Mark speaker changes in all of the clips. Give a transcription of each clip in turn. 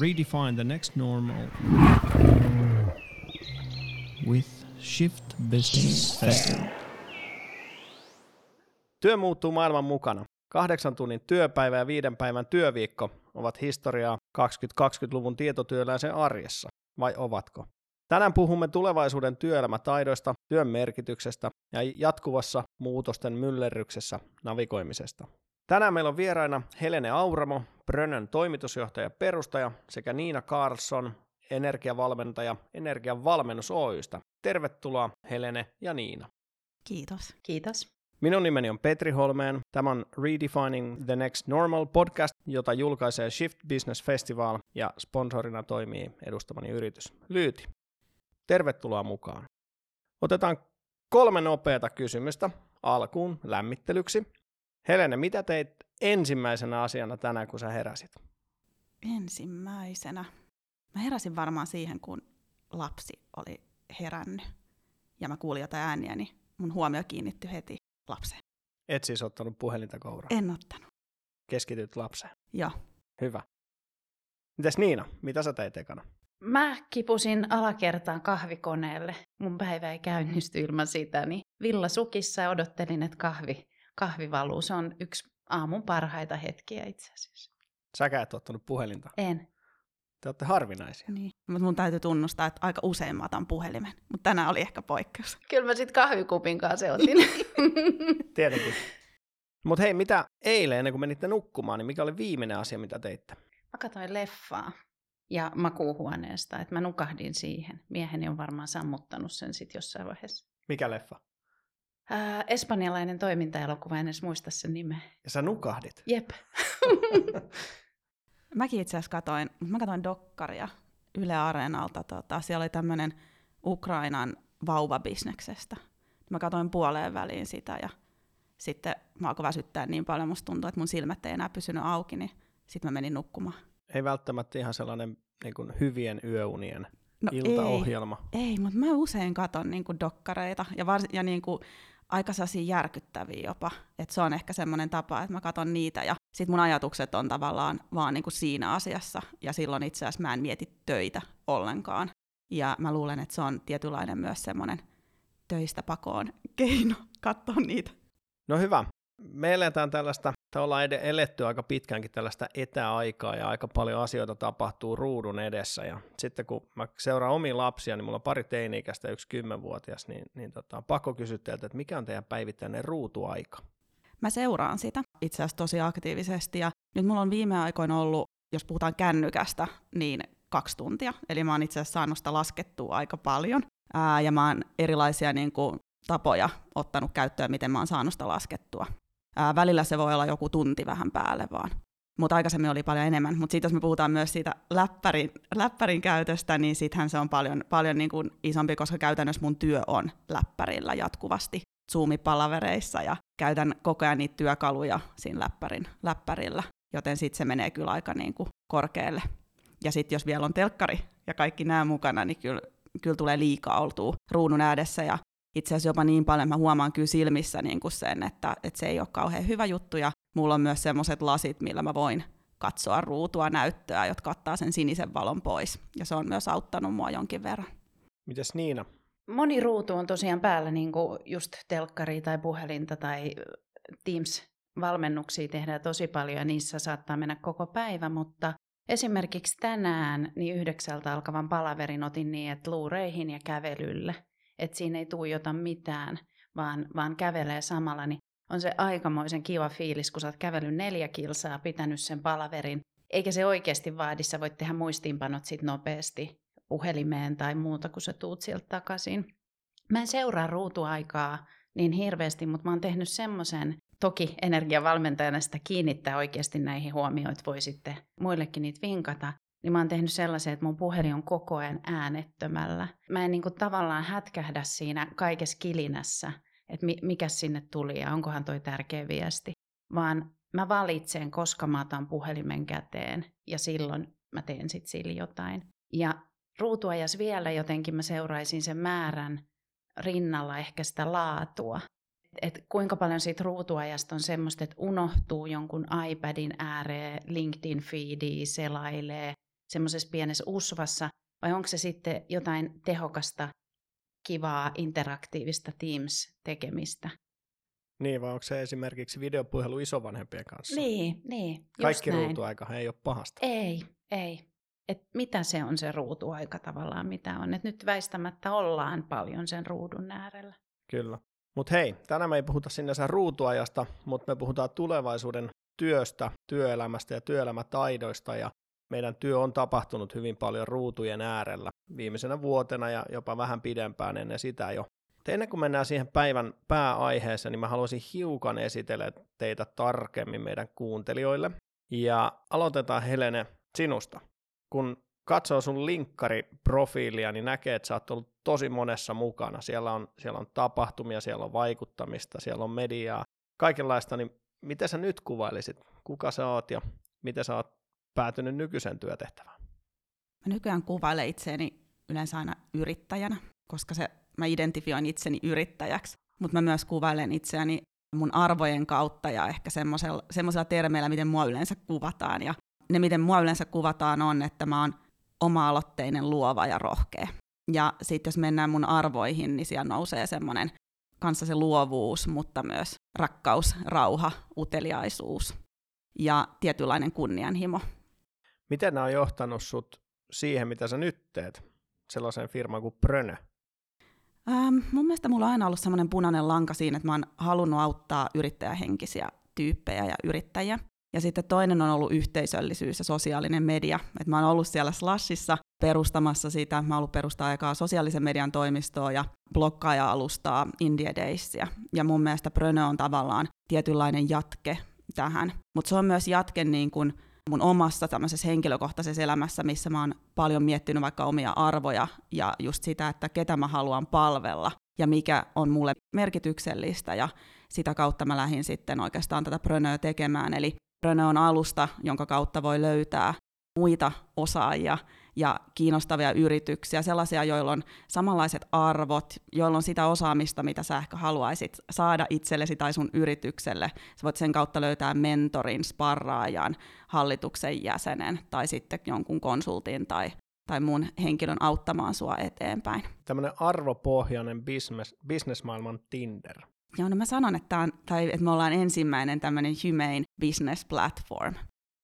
Speaker 1: redefine the next normal with Shift Business Festival.
Speaker 2: Työ muuttuu maailman mukana. Kahdeksan tunnin työpäivä ja viiden päivän työviikko ovat historiaa 2020-luvun tietotyöläisen arjessa, vai ovatko? Tänään puhumme tulevaisuuden työelämätaidoista, työn merkityksestä ja jatkuvassa muutosten myllerryksessä navigoimisesta. Tänään meillä on vieraina Helene Auramo, Brönnön toimitusjohtaja perustaja, sekä Niina Carlson, energiavalmentaja Energian valmennus Oystä. Tervetuloa Helene ja Niina.
Speaker 3: Kiitos.
Speaker 4: Kiitos.
Speaker 2: Minun nimeni on Petri Holmeen. Tämä on Redefining the Next Normal podcast, jota julkaisee Shift Business Festival ja sponsorina toimii edustamani yritys Lyyti. Tervetuloa mukaan. Otetaan kolme nopeata kysymystä alkuun lämmittelyksi. Helene, mitä teit ensimmäisenä asiana tänään, kun sä heräsit?
Speaker 3: Ensimmäisenä. Mä heräsin varmaan siihen, kun lapsi oli herännyt. Ja mä kuulin jotain ääniä, niin mun huomio kiinnittyi heti lapseen.
Speaker 2: Et siis ottanut puhelinta kouraan.
Speaker 3: En ottanut.
Speaker 2: Keskityt lapseen.
Speaker 3: Joo.
Speaker 2: Hyvä. Mitäs Niina, mitä sä teit ekana?
Speaker 4: Mä kipusin alakertaan kahvikoneelle. Mun päivä ei käynnisty ilman sitä, niin villasukissa ja odottelin, että kahvi, kahvi valuu. Se on yksi aamun parhaita hetkiä itse asiassa.
Speaker 2: Säkään et ottanut puhelinta.
Speaker 4: En.
Speaker 2: Te olette harvinaisia.
Speaker 3: Niin. Mutta mun täytyy tunnustaa, että aika usein mä otan puhelimen. Mutta tänään oli ehkä poikkeus.
Speaker 4: Kyllä mä sit kahvikupin kanssa otin.
Speaker 2: Tietenkin. Mutta hei, mitä eilen ennen kuin menitte nukkumaan, niin mikä oli viimeinen asia, mitä teitte?
Speaker 4: mä katsoin leffaa ja makuuhuoneesta, että mä nukahdin siihen. Mieheni on varmaan sammuttanut sen sitten jossain vaiheessa.
Speaker 2: Mikä leffa?
Speaker 4: Ää, espanjalainen toimintaelokuva, en edes muista sen nimeä.
Speaker 2: Ja sä nukahdit.
Speaker 4: Jep.
Speaker 3: Mäkin itse asiassa katoin, mä katoin dokkaria Yle Areenalta. Tota, siellä oli tämmöinen Ukrainan vauvabisneksestä. Mä katoin puoleen väliin sitä ja sitten mä alkoi väsyttää niin paljon, musta tuntui, että mun silmät ei enää pysynyt auki, niin sitten mä menin nukkumaan.
Speaker 2: Ei välttämättä ihan sellainen niin kuin hyvien yöunien
Speaker 3: No
Speaker 2: iltaohjelma.
Speaker 3: Ei, ei mutta mä usein katon niinku dokkareita ja, vars, ja niinku aika järkyttäviä jopa. Et se on ehkä semmoinen tapa, että mä katon niitä ja sit mun ajatukset on tavallaan vaan niinku siinä asiassa ja silloin itse asiassa mä en mieti töitä ollenkaan. Ja mä luulen, että se on tietynlainen myös semmoinen töistä pakoon keino katsoa niitä.
Speaker 2: No hyvä. Me eletään tällaista, tai ollaan eletty aika pitkäänkin tällaista etäaikaa ja aika paljon asioita tapahtuu ruudun edessä. Ja sitten kun mä seuraan omia lapsia, niin mulla on pari teini-ikäistä yksi kymmenvuotias, niin, niin tota, pakko kysyä teiltä, että mikä on teidän päivittäinen ruutuaika?
Speaker 3: Mä seuraan sitä itse asiassa tosi aktiivisesti ja nyt mulla on viime aikoina ollut, jos puhutaan kännykästä, niin kaksi tuntia. Eli mä oon itse asiassa saanut sitä laskettua aika paljon. Ää, ja mä oon erilaisia niin kuin, tapoja ottanut käyttöön, miten mä oon saanut sitä laskettua. Ää, välillä se voi olla joku tunti vähän päälle vaan. Mutta aikaisemmin oli paljon enemmän. Mutta sitten jos me puhutaan myös siitä läppärin, läppärin käytöstä, niin sittenhän se on paljon, paljon niin kuin isompi, koska käytännössä mun työ on läppärillä jatkuvasti. Zoom-palavereissa ja käytän koko ajan niitä työkaluja siinä läppärin, läppärillä, joten sitten se menee kyllä aika niin kuin korkealle. Ja sitten jos vielä on telkkari ja kaikki nämä mukana, niin kyllä, kyllä tulee liikaa oltua ruudun ääressä ja itse asiassa jopa niin paljon, mä huomaan kyllä silmissä niin kuin sen, että, että se ei ole kauhean hyvä juttu ja mulla on myös semmoiset lasit, millä mä voin katsoa ruutua näyttöä, jotka ottaa sen sinisen valon pois. Ja se on myös auttanut mua jonkin verran.
Speaker 2: Mites Niina?
Speaker 4: Moni ruutu on tosiaan päällä, niin kuin just telkkari tai puhelinta tai Teams-valmennuksia tehdään tosi paljon ja niissä saattaa mennä koko päivä, mutta esimerkiksi tänään niin yhdeksältä alkavan palaverin otin niin, että luureihin ja kävelylle, että siinä ei tuijota mitään, vaan, vaan kävelee samalla, niin on se aikamoisen kiva fiilis, kun sä oot kävellyt neljä kilsaa, pitänyt sen palaverin, eikä se oikeasti vaadi, sä voit tehdä muistiinpanot sit nopeasti puhelimeen tai muuta, kun sä tuut sieltä takaisin. Mä en seuraa ruutuaikaa niin hirveästi, mutta mä oon tehnyt semmoisen, toki energiavalmentajana sitä kiinnittää oikeasti näihin huomioon, että voi sitten muillekin niitä vinkata, niin mä oon tehnyt sellaisen, että mun puhelin on koko ajan äänettömällä. Mä en niinku tavallaan hätkähdä siinä kaikessa kilinässä, että mi- mikä sinne tuli ja onkohan toi tärkeä viesti, vaan mä valitsen, koska mä otan puhelimen käteen ja silloin mä teen sit sillä jotain. Ja ruutuajas vielä jotenkin mä seuraisin sen määrän rinnalla ehkä sitä laatua. Et kuinka paljon siitä ruutuajasta on semmoista, että unohtuu jonkun iPadin ääreen, LinkedIn feediä selailee, semmoisessa pienessä usvassa, vai onko se sitten jotain tehokasta, kivaa, interaktiivista Teams-tekemistä?
Speaker 2: Niin, vai onko se esimerkiksi videopuhelu isovanhempien kanssa?
Speaker 4: Niin, niin. just
Speaker 2: Kaikki
Speaker 4: näin.
Speaker 2: ruutuaika ei ole pahasta.
Speaker 4: Ei, ei. Et mitä se on se ruutuaika tavallaan, mitä on. Et nyt väistämättä ollaan paljon sen ruudun äärellä.
Speaker 2: Kyllä. Mutta hei, tänään me ei puhuta sinänsä ruutuajasta, mutta me puhutaan tulevaisuuden työstä, työelämästä ja työelämätaidoista ja meidän työ on tapahtunut hyvin paljon ruutujen äärellä viimeisenä vuotena ja jopa vähän pidempään ennen sitä jo. Ennen kuin mennään siihen päivän pääaiheeseen, niin mä haluaisin hiukan esitellä teitä tarkemmin meidän kuuntelijoille. Ja aloitetaan Helene sinusta. Kun katsoo sun linkkariprofiilia, niin näkee, että sä oot ollut tosi monessa mukana. Siellä on, siellä on tapahtumia, siellä on vaikuttamista, siellä on mediaa, kaikenlaista, niin miten sä nyt kuvailisit, kuka sä oot ja miten sä oot päätynyt nykyisen työtehtävään?
Speaker 3: Mä nykyään kuvailen itseäni yleensä aina yrittäjänä, koska se, mä identifioin itseni yrittäjäksi, mutta mä myös kuvailen itseäni mun arvojen kautta ja ehkä semmoisella, semmoisella termeillä, miten mua yleensä kuvataan. Ja ne, miten mua yleensä kuvataan, on, että mä oon oma-aloitteinen, luova ja rohkea. Ja sitten jos mennään mun arvoihin, niin siellä nousee semmoinen kanssa se luovuus, mutta myös rakkaus, rauha, uteliaisuus ja tietynlainen kunnianhimo.
Speaker 2: Miten nämä on johtanut sut siihen, mitä sä nyt teet, sellaisen firman kuin Prönö?
Speaker 3: Ähm, mun mielestä mulla on aina ollut semmoinen punainen lanka siinä, että mä oon halunnut auttaa yrittäjähenkisiä tyyppejä ja yrittäjiä. Ja sitten toinen on ollut yhteisöllisyys ja sosiaalinen media. Et mä oon ollut siellä Slashissa perustamassa sitä. Mä oon ollut perustaa aikaa sosiaalisen median toimistoa ja blokkaaja-alustaa India Daysia. Ja mun mielestä Prönö on tavallaan tietynlainen jatke tähän. Mutta se on myös jatke niin kun mun omassa tämmöisessä henkilökohtaisessa elämässä, missä mä oon paljon miettinyt vaikka omia arvoja ja just sitä, että ketä mä haluan palvella ja mikä on mulle merkityksellistä ja sitä kautta mä lähdin sitten oikeastaan tätä Prönöä tekemään. Eli Prönö on alusta, jonka kautta voi löytää muita osaajia ja kiinnostavia yrityksiä, sellaisia, joilla on samanlaiset arvot, joilla on sitä osaamista, mitä sä ehkä haluaisit saada itsellesi tai sun yritykselle. Sä voit sen kautta löytää mentorin, sparraajan, hallituksen jäsenen tai sitten jonkun konsultin tai, tai muun henkilön auttamaan sua eteenpäin.
Speaker 2: Tämmöinen arvopohjainen business, businessmaailman Tinder.
Speaker 3: Joo, no mä sanon, että, on, tai, että me ollaan ensimmäinen tämmöinen humane business platform.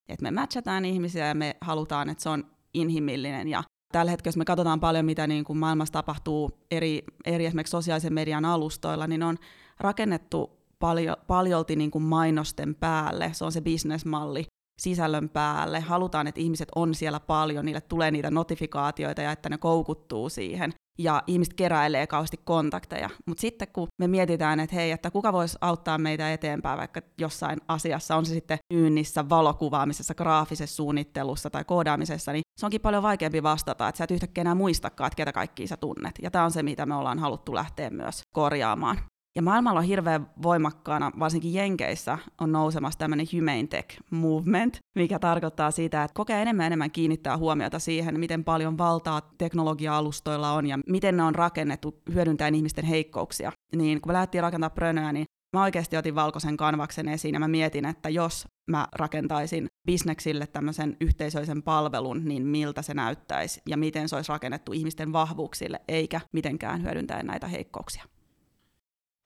Speaker 3: Että me matchataan ihmisiä ja me halutaan, että se on inhimillinen ja tällä hetkellä, jos me katsotaan paljon, mitä niin kuin maailmassa tapahtuu eri, eri esimerkiksi sosiaalisen median alustoilla, niin on rakennettu paljon, paljolti niin kuin mainosten päälle. Se on se bisnesmalli sisällön päälle. Halutaan, että ihmiset on siellä paljon, niille tulee niitä notifikaatioita ja että ne koukuttuu siihen ja ihmiset keräilee kauheasti kontakteja. Mutta sitten kun me mietitään, että hei, että kuka voisi auttaa meitä eteenpäin vaikka jossain asiassa, on se sitten myynnissä, valokuvaamisessa, graafisessa suunnittelussa tai koodaamisessa, niin se onkin paljon vaikeampi vastata, että sä et yhtäkkiä enää muistakaan, että ketä kaikkia sä tunnet. Ja tämä on se, mitä me ollaan haluttu lähteä myös korjaamaan. Ja maailmalla on hirveän voimakkaana, varsinkin Jenkeissä, on nousemassa tämmöinen Humane Tech Movement, mikä tarkoittaa sitä, että kokee enemmän ja enemmän kiinnittää huomiota siihen, miten paljon valtaa teknologia-alustoilla on ja miten ne on rakennettu hyödyntäen ihmisten heikkouksia. Niin kun me lähdettiin rakentamaan Prönöä, niin mä oikeasti otin valkoisen kanvaksen esiin ja mä mietin, että jos mä rakentaisin bisneksille tämmöisen yhteisöisen palvelun, niin miltä se näyttäisi ja miten se olisi rakennettu ihmisten vahvuuksille, eikä mitenkään hyödyntäen näitä heikkouksia.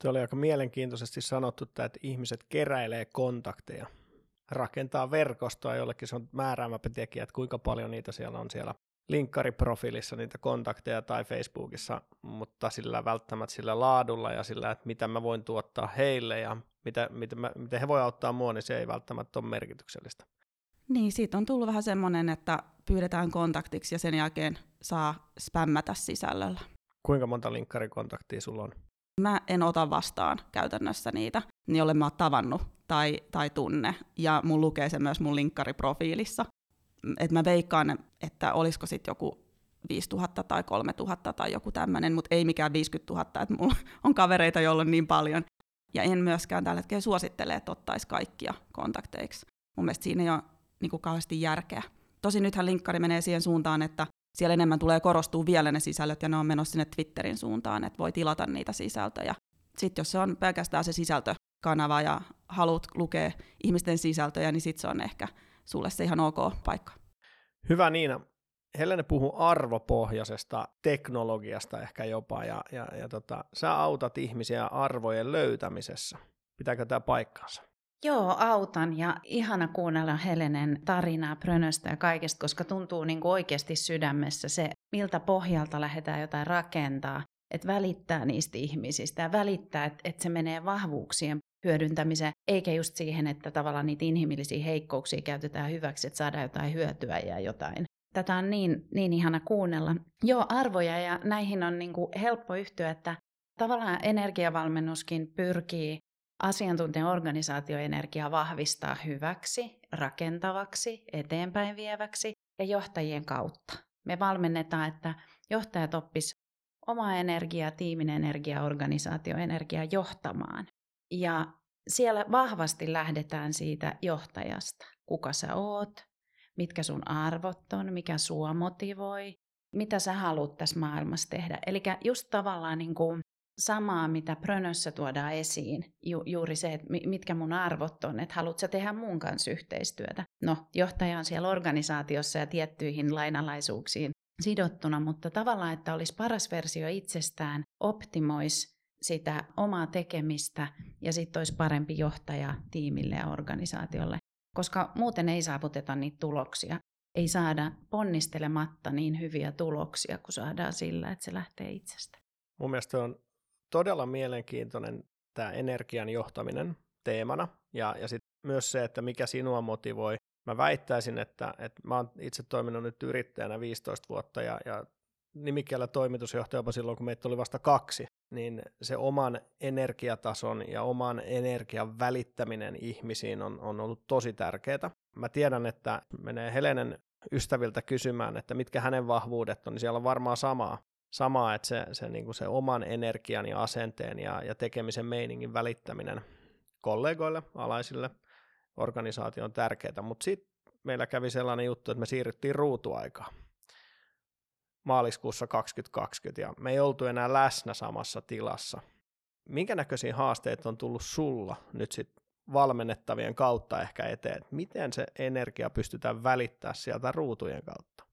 Speaker 2: Se oli aika mielenkiintoisesti sanottu, että ihmiset keräilee kontakteja, rakentaa verkostoa, jollekin se on määräämäpä tekijä, että kuinka paljon niitä siellä on siellä linkkariprofiilissa niitä kontakteja tai Facebookissa, mutta sillä välttämättä sillä laadulla ja sillä, että mitä mä voin tuottaa heille ja mitä, miten, mä, miten he voi auttaa mua, niin se ei välttämättä ole merkityksellistä.
Speaker 3: Niin, siitä on tullut vähän semmoinen, että pyydetään kontaktiksi ja sen jälkeen saa spämmätä sisällöllä.
Speaker 2: Kuinka monta linkkarikontaktia sulla on?
Speaker 3: Mä en ota vastaan käytännössä niitä, jolle mä oon tavannut tai, tai tunne. Ja mun lukee se myös mun linkkariprofiilissa. Et mä veikkaan, että olisiko sitten joku 5000 tai 3000 tai joku tämmöinen, mutta ei mikään 50 000, että mulla on kavereita, joilla on niin paljon. Ja en myöskään tällä hetkellä suosittele, että ottaisi kaikkia kontakteiksi. Mun mielestä siinä ei ole niin kuin kauheasti järkeä. Tosi nythän linkkari menee siihen suuntaan, että siellä enemmän tulee korostua vielä ne sisällöt, ja ne on menossa sinne Twitterin suuntaan, että voi tilata niitä sisältöjä. Sitten jos se on pelkästään se sisältökanava ja haluat lukea ihmisten sisältöjä, niin sitten se on ehkä sulle se ihan ok paikka.
Speaker 2: Hyvä Niina. Helene puhuu arvopohjaisesta teknologiasta ehkä jopa, ja, ja, ja tota, sä autat ihmisiä arvojen löytämisessä. Pitääkö tämä paikkansa?
Speaker 4: Joo, autan ja ihana kuunnella Helenen tarinaa Prönöstä ja kaikesta, koska tuntuu niin kuin oikeasti sydämessä se, miltä pohjalta lähdetään jotain rakentaa, että välittää niistä ihmisistä ja välittää, että, että se menee vahvuuksien hyödyntämiseen, eikä just siihen, että tavallaan niitä inhimillisiä heikkouksia käytetään hyväksi, että saadaan jotain hyötyä ja jotain. Tätä on niin, niin ihana kuunnella. Joo, arvoja ja näihin on niin kuin helppo yhtyä, että tavallaan energiavalmennuskin pyrkii asiantuntijan organisaatioenergiaa vahvistaa hyväksi, rakentavaksi, eteenpäin vieväksi ja johtajien kautta. Me valmennetaan, että johtajat oppis omaa energiaa, tiimin energiaa, organisaatioenergiaa johtamaan. Ja siellä vahvasti lähdetään siitä johtajasta. Kuka sä oot, mitkä sun arvot on, mikä sua motivoi, mitä sä haluat tässä maailmassa tehdä. Eli just tavallaan niin kuin samaa, mitä Prönössä tuodaan esiin, ju, juuri se, että mitkä mun arvot on, että haluatko tehdä mun kanssa yhteistyötä. No, johtaja on siellä organisaatiossa ja tiettyihin lainalaisuuksiin sidottuna, mutta tavallaan, että olisi paras versio itsestään, optimoisi sitä omaa tekemistä ja sitten olisi parempi johtaja tiimille ja organisaatiolle, koska muuten ei saavuteta niitä tuloksia. Ei saada ponnistelematta niin hyviä tuloksia kuin saadaan sillä, että se lähtee itsestä.
Speaker 2: Mun mielestä on todella mielenkiintoinen tämä energian johtaminen teemana ja, ja sitten myös se, että mikä sinua motivoi. Mä väittäisin, että, että mä oon itse toiminut nyt yrittäjänä 15 vuotta ja, ja nimikkeellä toimitusjohtaja jopa silloin, kun meitä oli vasta kaksi, niin se oman energiatason ja oman energian välittäminen ihmisiin on, on ollut tosi tärkeää. Mä tiedän, että menee Helenen ystäviltä kysymään, että mitkä hänen vahvuudet on, niin siellä on varmaan samaa samaa, että se, se, niin kuin se oman energian ja asenteen ja, ja tekemisen meiningin välittäminen kollegoille, alaisille organisaatio on tärkeää, mutta sitten meillä kävi sellainen juttu, että me siirryttiin ruutuaikaan maaliskuussa 2020 ja me ei oltu enää läsnä samassa tilassa. Minkä näköisiä haasteita on tullut sulla nyt sitten valmennettavien kautta ehkä eteen? Miten se energia pystytään välittämään sieltä ruutujen kautta?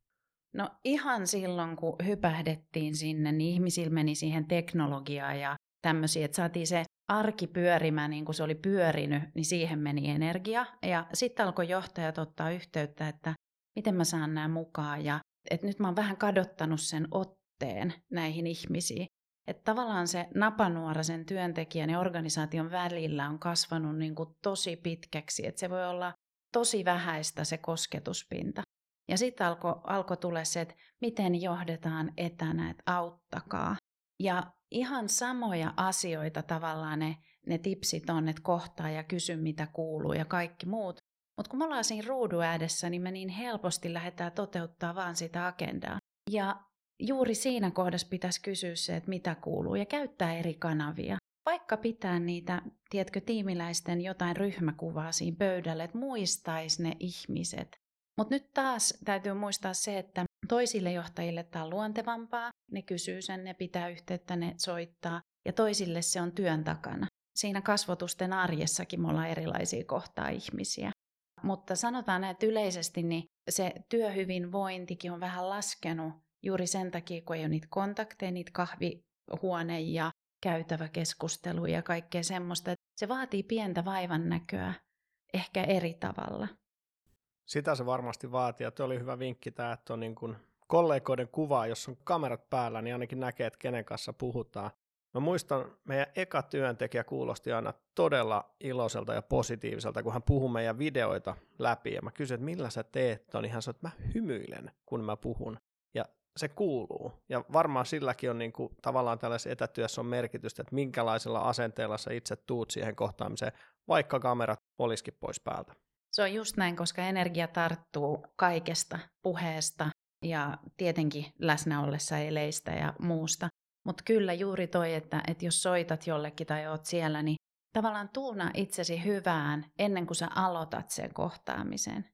Speaker 4: No ihan silloin, kun hypähdettiin sinne, niin ihmisillä meni siihen teknologiaan ja tämmöisiä, että saatiin se arki pyörimään niin kuin se oli pyörinyt, niin siihen meni energia. Ja sitten alkoi johtajat ottaa yhteyttä, että miten mä saan nämä mukaan. Ja että nyt mä oon vähän kadottanut sen otteen näihin ihmisiin. Että tavallaan se napanuora sen työntekijän ja organisaation välillä on kasvanut niin kuin tosi pitkäksi. Että se voi olla tosi vähäistä se kosketuspinta. Ja sitten alkoi alko tulla se, että miten johdetaan etänä, että auttakaa. Ja ihan samoja asioita tavallaan ne, ne tipsit on, että kohtaa ja kysy mitä kuuluu ja kaikki muut. Mutta kun me ollaan siinä ruudun ääressä, niin me niin helposti lähdetään toteuttaa vaan sitä agendaa. Ja juuri siinä kohdassa pitäisi kysyä se, että mitä kuuluu ja käyttää eri kanavia. Vaikka pitää niitä, tiedätkö, tiimiläisten jotain ryhmäkuvaa siinä pöydälle, että muistaisi ne ihmiset, mutta nyt taas täytyy muistaa se, että toisille johtajille tämä on luontevampaa, ne kysyy sen, ne pitää yhteyttä, ne soittaa, ja toisille se on työn takana. Siinä kasvotusten arjessakin me ollaan erilaisia kohtaa ihmisiä. Mutta sanotaan että yleisesti, niin se työhyvinvointikin on vähän laskenut juuri sen takia, kun ei ole niitä kontakteja, niitä kahvihuone- ja käytävä keskustelu ja kaikkea semmoista. Se vaatii pientä vaivan näköä, ehkä eri tavalla.
Speaker 2: Sitä se varmasti vaatii, ja oli hyvä vinkki tämä, että on niin kuin kollegoiden kuva, jos on kamerat päällä, niin ainakin näkee, että kenen kanssa puhutaan. Mä muistan, meidän eka työntekijä kuulosti aina todella iloiselta ja positiiviselta, kun hän puhui meidän videoita läpi, ja mä kysyin, että millä sä teet on, ihan se, että mä hymyilen, kun mä puhun, ja se kuuluu. Ja varmaan silläkin on niin kuin, tavallaan tällaisessa etätyössä on merkitystä, että minkälaisella asenteella sä itse tuut siihen kohtaamiseen, vaikka kamerat olisikin pois päältä.
Speaker 4: Se on just näin, koska energia tarttuu kaikesta, puheesta ja tietenkin läsnä ollessa eleistä ja muusta. Mutta kyllä juuri toi, että, että jos soitat jollekin tai oot siellä, niin tavallaan tuuna itsesi hyvään ennen kuin sä aloitat sen kohtaamisen.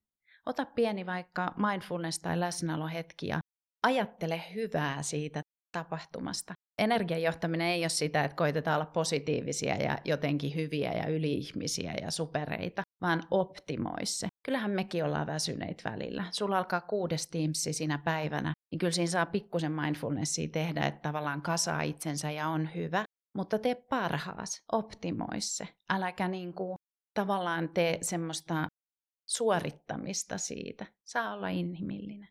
Speaker 4: Ota pieni vaikka mindfulness- tai läsnäolohetki ja ajattele hyvää siitä tapahtumasta. Energiajohtaminen ei ole sitä, että koitetaan olla positiivisia ja jotenkin hyviä ja yliihmisiä ja supereita, vaan optimoi se. kyllähän mekin ollaan väsyneitä välillä. Sulla alkaa kuudes Teamsi sinä päivänä, niin kyllä siinä saa pikkusen mindfulnessia tehdä, että tavallaan kasaa itsensä ja on hyvä. Mutta tee parhaas, optimoi se. Äläkä niin kuin, tavallaan tee semmoista suorittamista siitä. Saa olla inhimillinen.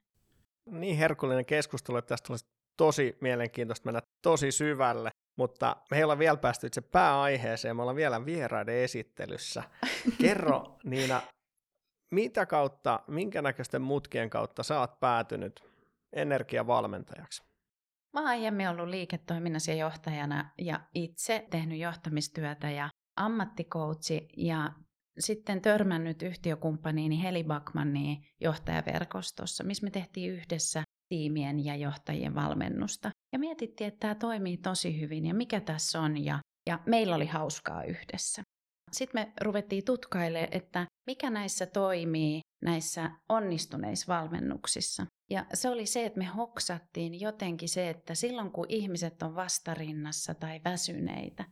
Speaker 2: Niin herkullinen keskustelu, että tästä olisi tosi mielenkiintoista mennä tosi syvälle, mutta me ei olla vielä päästy itse pääaiheeseen, me ollaan vielä vieraiden esittelyssä. Kerro Niina, mitä kautta, minkä näköisten mutkien kautta sä oot päätynyt energiavalmentajaksi?
Speaker 4: Mä oon aiemmin ollut liiketoiminnassa johtajana ja itse tehnyt johtamistyötä ja ammattikoutsi ja sitten törmännyt yhtiökumppaniini Heli Backmanniin johtajaverkostossa, missä me tehtiin yhdessä tiimien ja johtajien valmennusta. Ja mietittiin, että tämä toimii tosi hyvin ja mikä tässä on ja, ja meillä oli hauskaa yhdessä. Sitten me ruvettiin tutkailemaan, että mikä näissä toimii näissä onnistuneissa valmennuksissa. Ja se oli se, että me hoksattiin jotenkin se, että silloin kun ihmiset on vastarinnassa tai väsyneitä,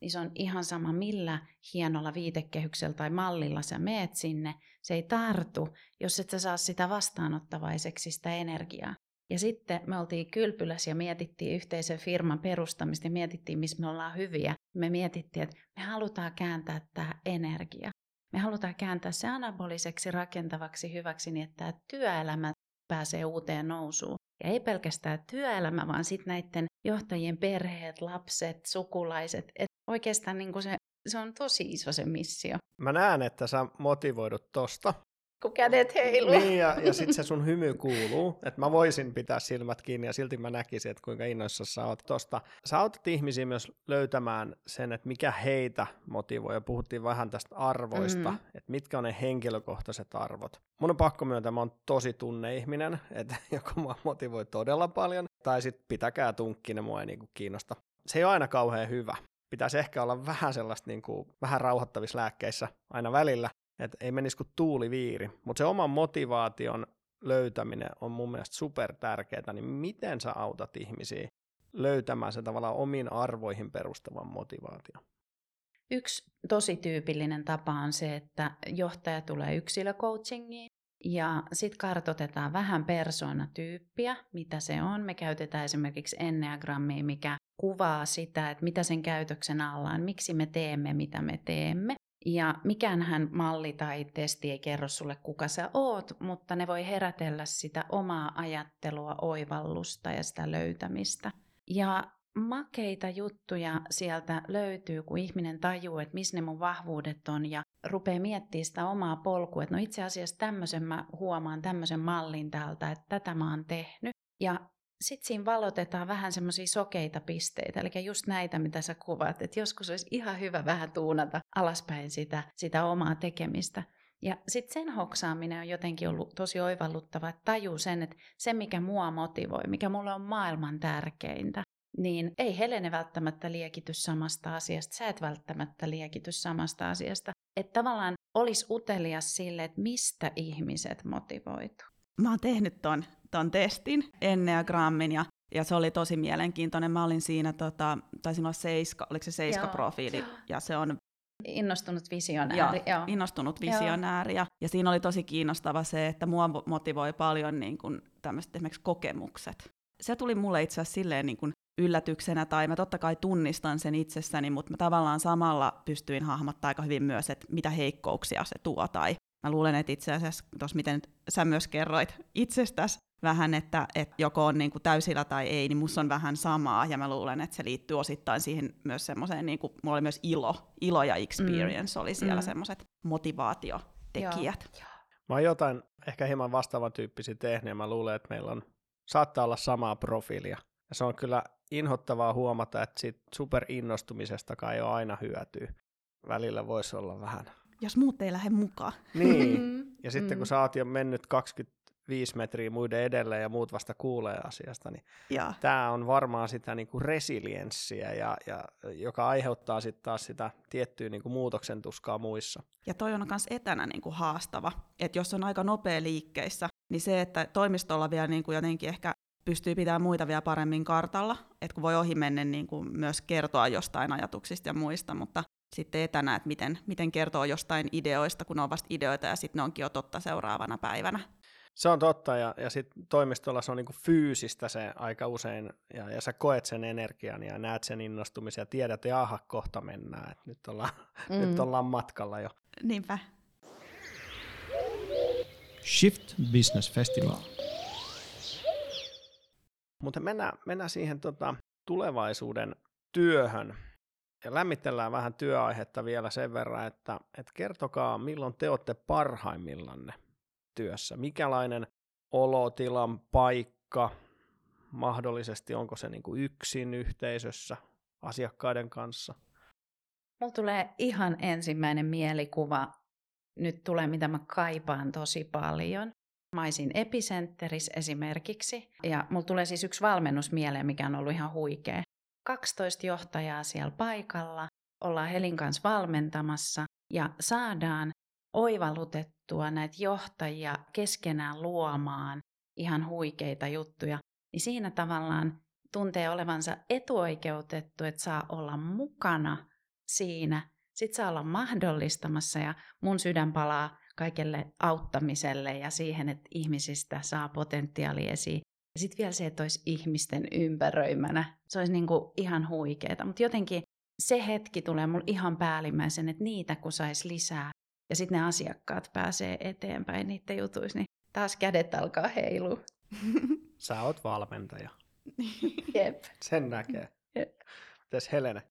Speaker 4: niin se on ihan sama millä hienolla viitekehyksellä tai mallilla sä meet sinne. Se ei tartu, jos et sä saa sitä vastaanottavaiseksi sitä energiaa. Ja sitten me oltiin kylpylässä ja mietittiin yhteisen firman perustamista ja mietittiin, missä me ollaan hyviä. Me mietittiin, että me halutaan kääntää tämä energia. Me halutaan kääntää se anaboliseksi rakentavaksi hyväksi niin, että tämä työelämä pääsee uuteen nousuun. Ja ei pelkästään työelämä, vaan sitten näiden johtajien perheet, lapset, sukulaiset. Et oikeastaan niin se, se on tosi iso se missio.
Speaker 2: Mä näen, että sä motivoidut tosta
Speaker 4: kun kädet heiluu.
Speaker 2: Niin, ja, ja sitten se sun hymy kuuluu, että mä voisin pitää silmät kiinni ja silti mä näkisin, että kuinka innoissa sä oot tosta. Sä autat ihmisiä myös löytämään sen, että mikä heitä motivoi, ja puhuttiin vähän tästä arvoista, mm-hmm. että mitkä on ne henkilökohtaiset arvot. Mun on pakko myöntää, mä oon tosi tunneihminen, että joko mä motivoi todella paljon, tai sitten pitäkää tunkkinen, mua ei niinku kiinnosta. Se ei ole aina kauhean hyvä, pitäisi ehkä olla vähän sellaista niin kuin, vähän rauhoittavissa lääkkeissä aina välillä, että ei menisi kuin tuuliviiri. Mutta se oman motivaation löytäminen on mun mielestä super tärkeää, niin miten sä autat ihmisiä löytämään se tavallaan omiin arvoihin perustavan motivaation?
Speaker 4: Yksi tosi tyypillinen tapa on se, että johtaja tulee yksilöcoachingiin ja sitten kartotetaan vähän persoonatyyppiä, mitä se on. Me käytetään esimerkiksi enneagrammia, mikä kuvaa sitä, että mitä sen käytöksen alla on, miksi me teemme, mitä me teemme. Ja mikään malli tai testi ei kerro sulle, kuka sä oot, mutta ne voi herätellä sitä omaa ajattelua, oivallusta ja sitä löytämistä. Ja makeita juttuja sieltä löytyy, kun ihminen tajuu, että missä ne mun vahvuudet on ja rupeaa miettimään sitä omaa polkua, että no itse asiassa tämmöisen mä huomaan, tämmöisen mallin täältä, että tätä mä oon tehnyt. Ja sitten siinä valotetaan vähän semmoisia sokeita pisteitä, eli just näitä, mitä sä kuvat, että joskus olisi ihan hyvä vähän tuunata alaspäin sitä, sitä omaa tekemistä. Ja sitten sen hoksaaminen on jotenkin ollut tosi oivalluttava, että tajuu sen, että se mikä mua motivoi, mikä mulle on maailman tärkeintä, niin ei Helene välttämättä liekity samasta asiasta, sä et välttämättä liekity samasta asiasta. Että tavallaan olisi utelias sille, että mistä ihmiset motivoitu.
Speaker 3: Mä oon tehnyt ton ton testin, Enneagrammin, ja, ja se oli tosi mielenkiintoinen. Mä olin siinä, tota, taisin olla seiska, oliko se seiska-profiili, ja se on
Speaker 4: Innostunut visionääri.
Speaker 3: Joo, joo. innostunut visionääri. Ja, ja siinä oli tosi kiinnostava se, että mua motivoi paljon niin kuin tämmöiset esimerkiksi kokemukset. Se tuli mulle itse asiassa silleen niin kuin yllätyksenä, tai mä totta kai tunnistan sen itsessäni, mutta mä tavallaan samalla pystyin hahmottaa aika hyvin myös, että mitä heikkouksia se tuo, tai mä luulen, että itse asiassa tuossa miten sä myös kerroit itsestäsi, vähän, että, että joko on niin kuin täysillä tai ei, niin musta on vähän samaa, ja mä luulen, että se liittyy osittain siihen myös semmoiseen, niin kuin, mulla oli myös ilo, ilo ja experience mm. oli siellä mm. semmoiset motivaatiotekijät. Joo.
Speaker 2: Mä oon jotain ehkä hieman vastaavan tyyppisiä tehnyt, ja mä luulen, että meillä on, saattaa olla samaa profiilia. Ja se on kyllä inhottavaa huomata, että siitä superinnostumisestakaan ei ole aina hyötyä. Välillä voisi olla vähän
Speaker 3: jos muut ei lähde mukaan.
Speaker 2: Niin, ja sitten kun mm. sä oot jo mennyt 20 viisi metriä muiden edelle ja muut vasta kuulee asiasta, niin tämä on varmaan sitä niin kuin resilienssiä, ja, ja, joka aiheuttaa sitten taas sitä tiettyä niin kuin muutoksen tuskaa muissa.
Speaker 3: Ja toi on myös etänä niin kuin haastava, että jos on aika nopea liikkeissä, niin se, että toimistolla vielä niin kuin jotenkin ehkä pystyy pitämään muita vielä paremmin kartalla, että kun voi ohi mennä niin kuin myös kertoa jostain ajatuksista ja muista, mutta sitten etänä, että miten, miten kertoo jostain ideoista, kun on vasta ideoita ja sitten ne onkin jo totta seuraavana päivänä.
Speaker 2: Se on totta, ja, ja sitten toimistolla se on niinku fyysistä se aika usein, ja, ja sä koet sen energian ja näet sen innostumisen ja tiedät, että aha, kohta mennään, että nyt ollaan, mm. nyt ollaan matkalla jo.
Speaker 3: Niinpä.
Speaker 1: Shift Business Festival.
Speaker 2: Mutta mennään, mennään siihen tota, tulevaisuuden työhön. Ja lämmitellään vähän työaihetta vielä sen verran, että, että kertokaa, milloin te olette parhaimmillanne työssä. Mikälainen olotilan paikka, mahdollisesti onko se niin kuin yksin yhteisössä asiakkaiden kanssa?
Speaker 4: Mulla tulee ihan ensimmäinen mielikuva, nyt tulee mitä mä kaipaan tosi paljon. Mä olisin esimerkiksi, ja mulla tulee siis yksi valmennus mieleen, mikä on ollut ihan huikea. 12 johtajaa siellä paikalla, ollaan Helin kanssa valmentamassa, ja saadaan oivallutettua näitä johtajia keskenään luomaan ihan huikeita juttuja, niin siinä tavallaan tuntee olevansa etuoikeutettu, että saa olla mukana siinä, sit saa olla mahdollistamassa ja mun sydän palaa kaikelle auttamiselle ja siihen, että ihmisistä saa potentiaali esiin. Ja sitten vielä se, että olisi ihmisten ympäröimänä. Se olisi niinku ihan huikeeta. Mutta jotenkin se hetki tulee mulle ihan päällimmäisen, että niitä kun saisi lisää ja sitten ne asiakkaat pääsee eteenpäin niiden jutuissa, niin taas kädet alkaa heilua.
Speaker 2: Sä oot valmentaja.
Speaker 4: Jep.
Speaker 2: Sen näkee.
Speaker 4: Jep.
Speaker 2: Mites Helene?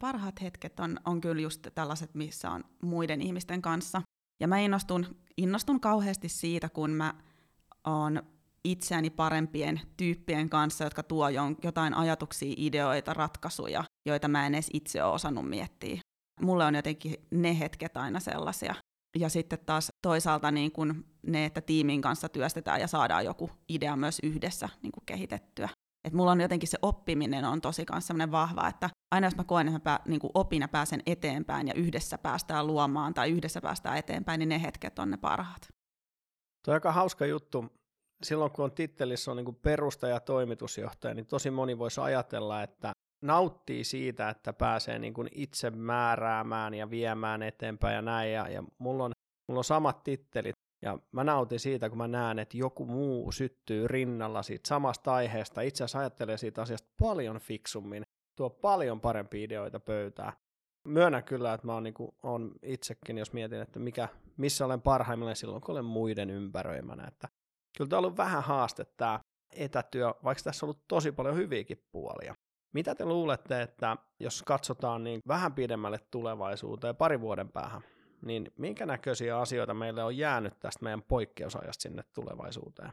Speaker 3: Parhaat hetket on, on kyllä just tällaiset, missä on muiden ihmisten kanssa. Ja mä innostun, innostun kauheasti siitä, kun mä oon itseäni parempien tyyppien kanssa, jotka tuo jotain ajatuksia, ideoita, ratkaisuja, joita mä en edes itse ole osannut miettiä mulle on jotenkin ne hetket aina sellaisia. Ja sitten taas toisaalta niin kun ne, että tiimin kanssa työstetään ja saadaan joku idea myös yhdessä niin kuin kehitettyä. Et mulla on jotenkin se oppiminen on tosi kanssa vahva, että aina jos mä koen, että mä pää, niin opin ja pääsen eteenpäin ja yhdessä päästään luomaan tai yhdessä päästään eteenpäin, niin ne hetket on ne parhaat.
Speaker 2: Tuo on aika hauska juttu. Silloin kun on tittelissä on niin perustaja ja toimitusjohtaja, niin tosi moni voisi ajatella, että nauttii siitä, että pääsee niin kuin itse määräämään ja viemään eteenpäin ja näin. Ja, ja mulla, on, mulla on samat tittelit ja mä nautin siitä, kun mä näen, että joku muu syttyy rinnalla siitä samasta aiheesta. Itse asiassa ajattelee siitä asiasta paljon fiksummin, tuo paljon parempia ideoita pöytää. Myönnän kyllä, että mä oon, niin kuin, on itsekin, jos mietin, että mikä, missä olen parhaimmillaan silloin, kun olen muiden ympäröimänä. Että kyllä tämä on ollut vähän haaste tämä etätyö, vaikka tässä on ollut tosi paljon hyviäkin puolia. Mitä te luulette, että jos katsotaan niin vähän pidemmälle tulevaisuuteen, pari vuoden päähän, niin minkä näköisiä asioita meille on jäänyt tästä meidän poikkeusajasta sinne tulevaisuuteen?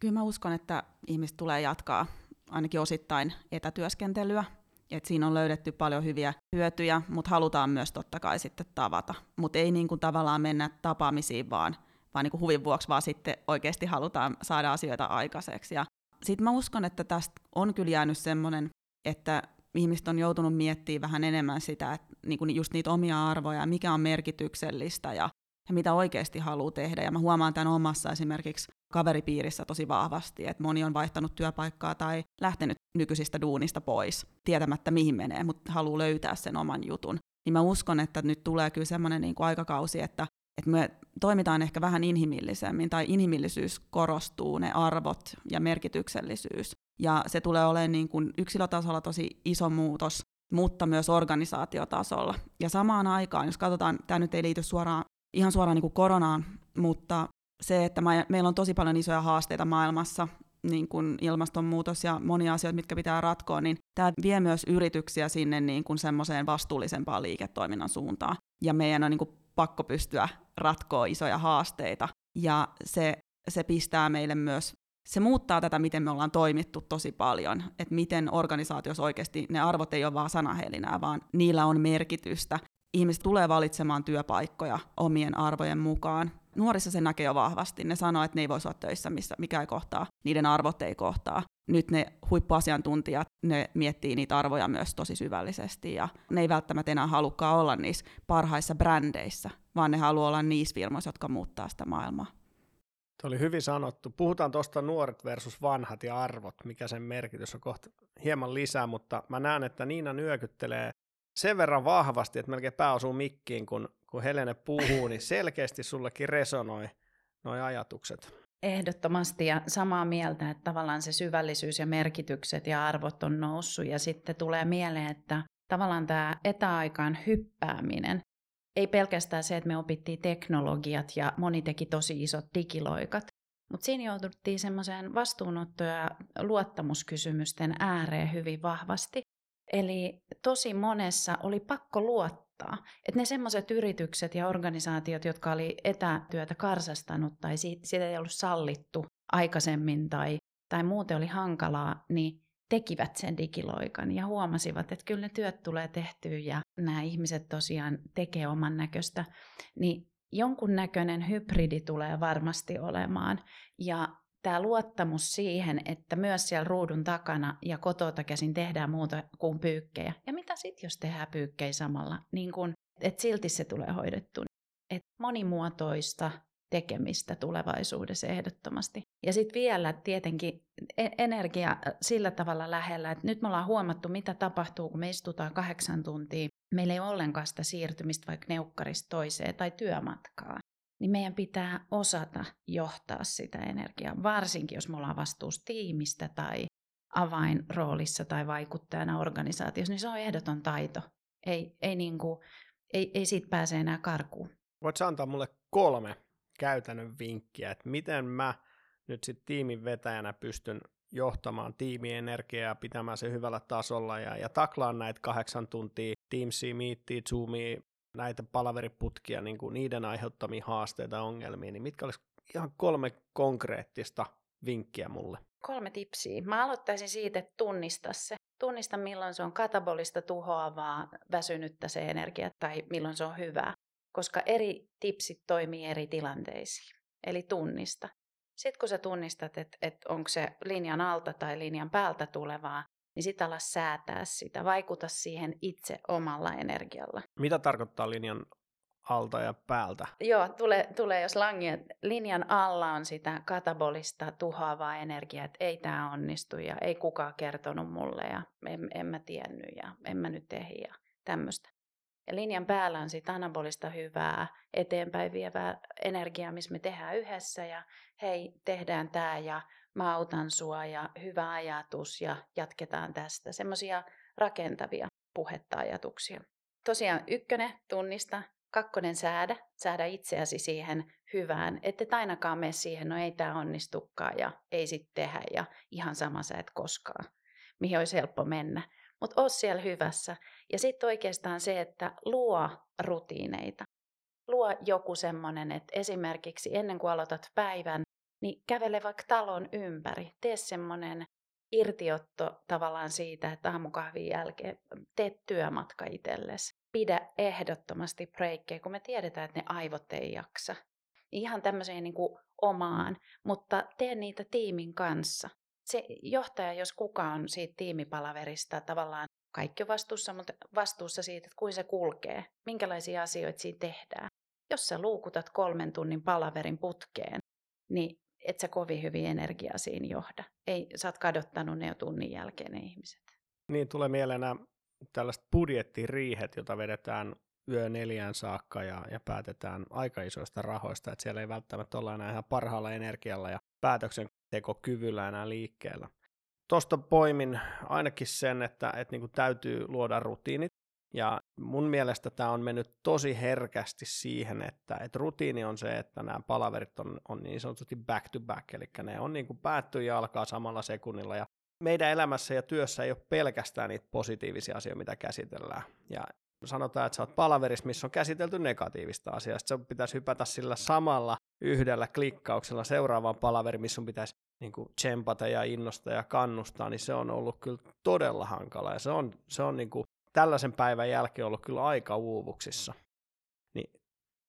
Speaker 3: Kyllä mä uskon, että ihmiset tulee jatkaa ainakin osittain etätyöskentelyä. Et siinä on löydetty paljon hyviä hyötyjä, mutta halutaan myös totta kai sitten tavata. Mutta ei niin kuin tavallaan mennä tapaamisiin vaan, vaan niin kuin huvin vuoksi, vaan sitten oikeasti halutaan saada asioita aikaiseksi. Ja sitten mä uskon, että tästä on kyllä jäänyt semmoinen että ihmiset on joutunut miettimään vähän enemmän sitä, että niinku just niitä omia arvoja, mikä on merkityksellistä ja, ja mitä oikeasti haluaa tehdä. Ja mä huomaan tämän omassa esimerkiksi kaveripiirissä tosi vahvasti, että moni on vaihtanut työpaikkaa tai lähtenyt nykyisistä duunista pois, tietämättä mihin menee, mutta haluaa löytää sen oman jutun. Niin mä uskon, että nyt tulee kyllä semmoinen niin aikakausi, että, että me toimitaan ehkä vähän inhimillisemmin, tai inhimillisyys korostuu, ne arvot ja merkityksellisyys. Ja se tulee olemaan niin kuin yksilötasolla tosi iso muutos, mutta myös organisaatiotasolla. Ja samaan aikaan, jos katsotaan, tämä nyt ei liity suoraan, ihan suoraan niin kuin koronaan, mutta se, että meillä on tosi paljon isoja haasteita maailmassa, niin kuin ilmastonmuutos ja monia asioita, mitkä pitää ratkoa, niin tämä vie myös yrityksiä sinne niin kuin semmoiseen vastuullisempaan liiketoiminnan suuntaan. Ja meidän on niin kuin pakko pystyä ratkoa isoja haasteita. Ja se, se pistää meille myös se muuttaa tätä, miten me ollaan toimittu tosi paljon, että miten organisaatiossa oikeasti ne arvot ei ole vaan sanahelinää, vaan niillä on merkitystä. Ihmiset tulee valitsemaan työpaikkoja omien arvojen mukaan. Nuorissa se näkee jo vahvasti. Ne sanoo, että ne ei voisi olla töissä, missä, mikä ei kohtaa. Niiden arvot ei kohtaa. Nyt ne huippuasiantuntijat, ne miettii niitä arvoja myös tosi syvällisesti. Ja ne ei välttämättä enää halukkaan olla niissä parhaissa brändeissä, vaan ne haluaa olla niissä firmoissa, jotka muuttaa sitä maailmaa.
Speaker 2: Tuo oli hyvin sanottu. Puhutaan tuosta nuoret versus vanhat ja arvot, mikä sen merkitys on kohta hieman lisää, mutta mä näen, että Niina nyökyttelee sen verran vahvasti, että melkein pää osuu mikkiin, kun, kun Helene puhuu, niin selkeästi sullekin resonoi nuo ajatukset.
Speaker 4: Ehdottomasti ja samaa mieltä, että tavallaan se syvällisyys ja merkitykset ja arvot on noussut ja sitten tulee mieleen, että tavallaan tämä etäaikaan hyppääminen, ei pelkästään se, että me opittiin teknologiat ja moni teki tosi isot digiloikat, mutta siinä jouduttiin semmoiseen vastuunotto- ja luottamuskysymysten ääreen hyvin vahvasti. Eli tosi monessa oli pakko luottaa, että ne semmoiset yritykset ja organisaatiot, jotka oli etätyötä karsastanut tai siitä ei ollut sallittu aikaisemmin tai, tai muuten oli hankalaa, niin tekivät sen digiloikan ja huomasivat, että kyllä ne työt tulee tehtyä ja nämä ihmiset tosiaan tekee oman näköistä, niin jonkun näköinen hybridi tulee varmasti olemaan. Ja tämä luottamus siihen, että myös siellä ruudun takana ja kotota käsin tehdään muuta kuin pyykkejä. Ja mitä sitten, jos tehdään pyykkejä samalla, niin kun, että silti se tulee hoidettu. Et monimuotoista tekemistä tulevaisuudessa ehdottomasti. Ja sitten vielä tietenkin e-, energia sillä tavalla lähellä, että nyt me ollaan huomattu, mitä tapahtuu, kun me istutaan kahdeksan tuntia. Meillä ei ole ollenkaan sitä siirtymistä vaikka neukkarista toiseen tai työmatkaa. Niin meidän pitää osata johtaa sitä energiaa, varsinkin jos me ollaan vastuussa tiimistä tai avainroolissa tai vaikuttajana organisaatiossa, niin se on ehdoton taito. Ei, ei, niin kuin, ei, ei siitä pääse enää karkuun.
Speaker 2: Voitko antaa mulle kolme käytännön vinkkiä, että miten mä nyt sitten tiimin vetäjänä pystyn johtamaan tiimienergiaa, pitämään se hyvällä tasolla ja, ja taklaan näitä kahdeksan tuntia Teamsia, Meetia, Zoomia, näitä palaveriputkia, niin kuin niiden aiheuttamia haasteita ja ongelmia, niin mitkä olisi ihan kolme konkreettista vinkkiä mulle?
Speaker 4: Kolme tipsiä. Mä aloittaisin siitä, että tunnista se. Tunnista, milloin se on katabolista tuhoavaa, väsynyttä se energia tai milloin se on hyvää koska eri tipsit toimii eri tilanteisiin. Eli tunnista. Sitten kun sä tunnistat, että, että onko se linjan alta tai linjan päältä tulevaa, niin sitten ala säätää sitä, vaikuta siihen itse omalla energialla.
Speaker 2: Mitä tarkoittaa linjan alta ja päältä?
Speaker 4: Joo, tulee, tulee jos langia, linjan alla on sitä katabolista tuhoavaa energiaa, että ei tämä onnistu ja ei kukaan kertonut mulle ja en, en mä tiennyt ja en mä nyt ehdi ja tämmöistä. Ja linjan päällä on sitten anabolista hyvää, eteenpäin vievää energiaa, missä me tehdään yhdessä ja hei, tehdään tämä ja mä autan sua ja hyvä ajatus ja jatketaan tästä. Semmoisia rakentavia puhetta-ajatuksia. Tosiaan ykkönen, tunnista. Kakkonen, säädä. Säädä itseäsi siihen hyvään, että ainakaan mene siihen, no ei tämä onnistukaan ja ei sitten tehdä ja ihan sama sä et koskaan, mihin olisi helppo mennä mutta oo siellä hyvässä. Ja sitten oikeastaan se, että luo rutiineita. Luo joku semmoinen, että esimerkiksi ennen kuin aloitat päivän, niin kävele vaikka talon ympäri. Tee semmoinen irtiotto tavallaan siitä, että aamukahvin jälkeen teet työmatka itsellesi. Pidä ehdottomasti breikkejä, kun me tiedetään, että ne aivot ei jaksa. Ihan tämmöiseen niin kuin omaan, mutta tee niitä tiimin kanssa se johtaja, jos kuka on siitä tiimipalaverista tavallaan kaikki on vastuussa, mutta vastuussa siitä, että kuin se kulkee, minkälaisia asioita siinä tehdään. Jos sä luukutat kolmen tunnin palaverin putkeen, niin et sä kovin hyvin energiaa siinä johda. Ei, sä oot kadottanut ne jo tunnin jälkeen ne ihmiset.
Speaker 2: Niin, tulee mieleen nämä tällaiset budjettiriihet, joita vedetään yö neljään saakka ja, ja päätetään aika isoista rahoista, että siellä ei välttämättä olla enää ihan parhaalla energialla ja päätöksentekokyvyllä enää liikkeellä. Tuosta poimin ainakin sen, että, että niin täytyy luoda rutiinit, ja mun mielestä tämä on mennyt tosi herkästi siihen, että, että rutiini on se, että nämä palaverit on, on niin sanotusti back to back, eli ne on niin kuin päättyy ja alkaa samalla sekunnilla, ja meidän elämässä ja työssä ei ole pelkästään niitä positiivisia asioita, mitä käsitellään. Ja sanotaan, että sä oot palaverissa, missä on käsitelty negatiivista asiaa, sitten pitäisi hypätä sillä samalla yhdellä klikkauksella seuraavaan palaveriin, missä sun pitäisi niin kuin tsempata ja innostaa ja kannustaa, niin se on ollut kyllä todella hankala ja se on, se on niin kuin tällaisen päivän jälkeen ollut kyllä aika uuvuksissa. Niin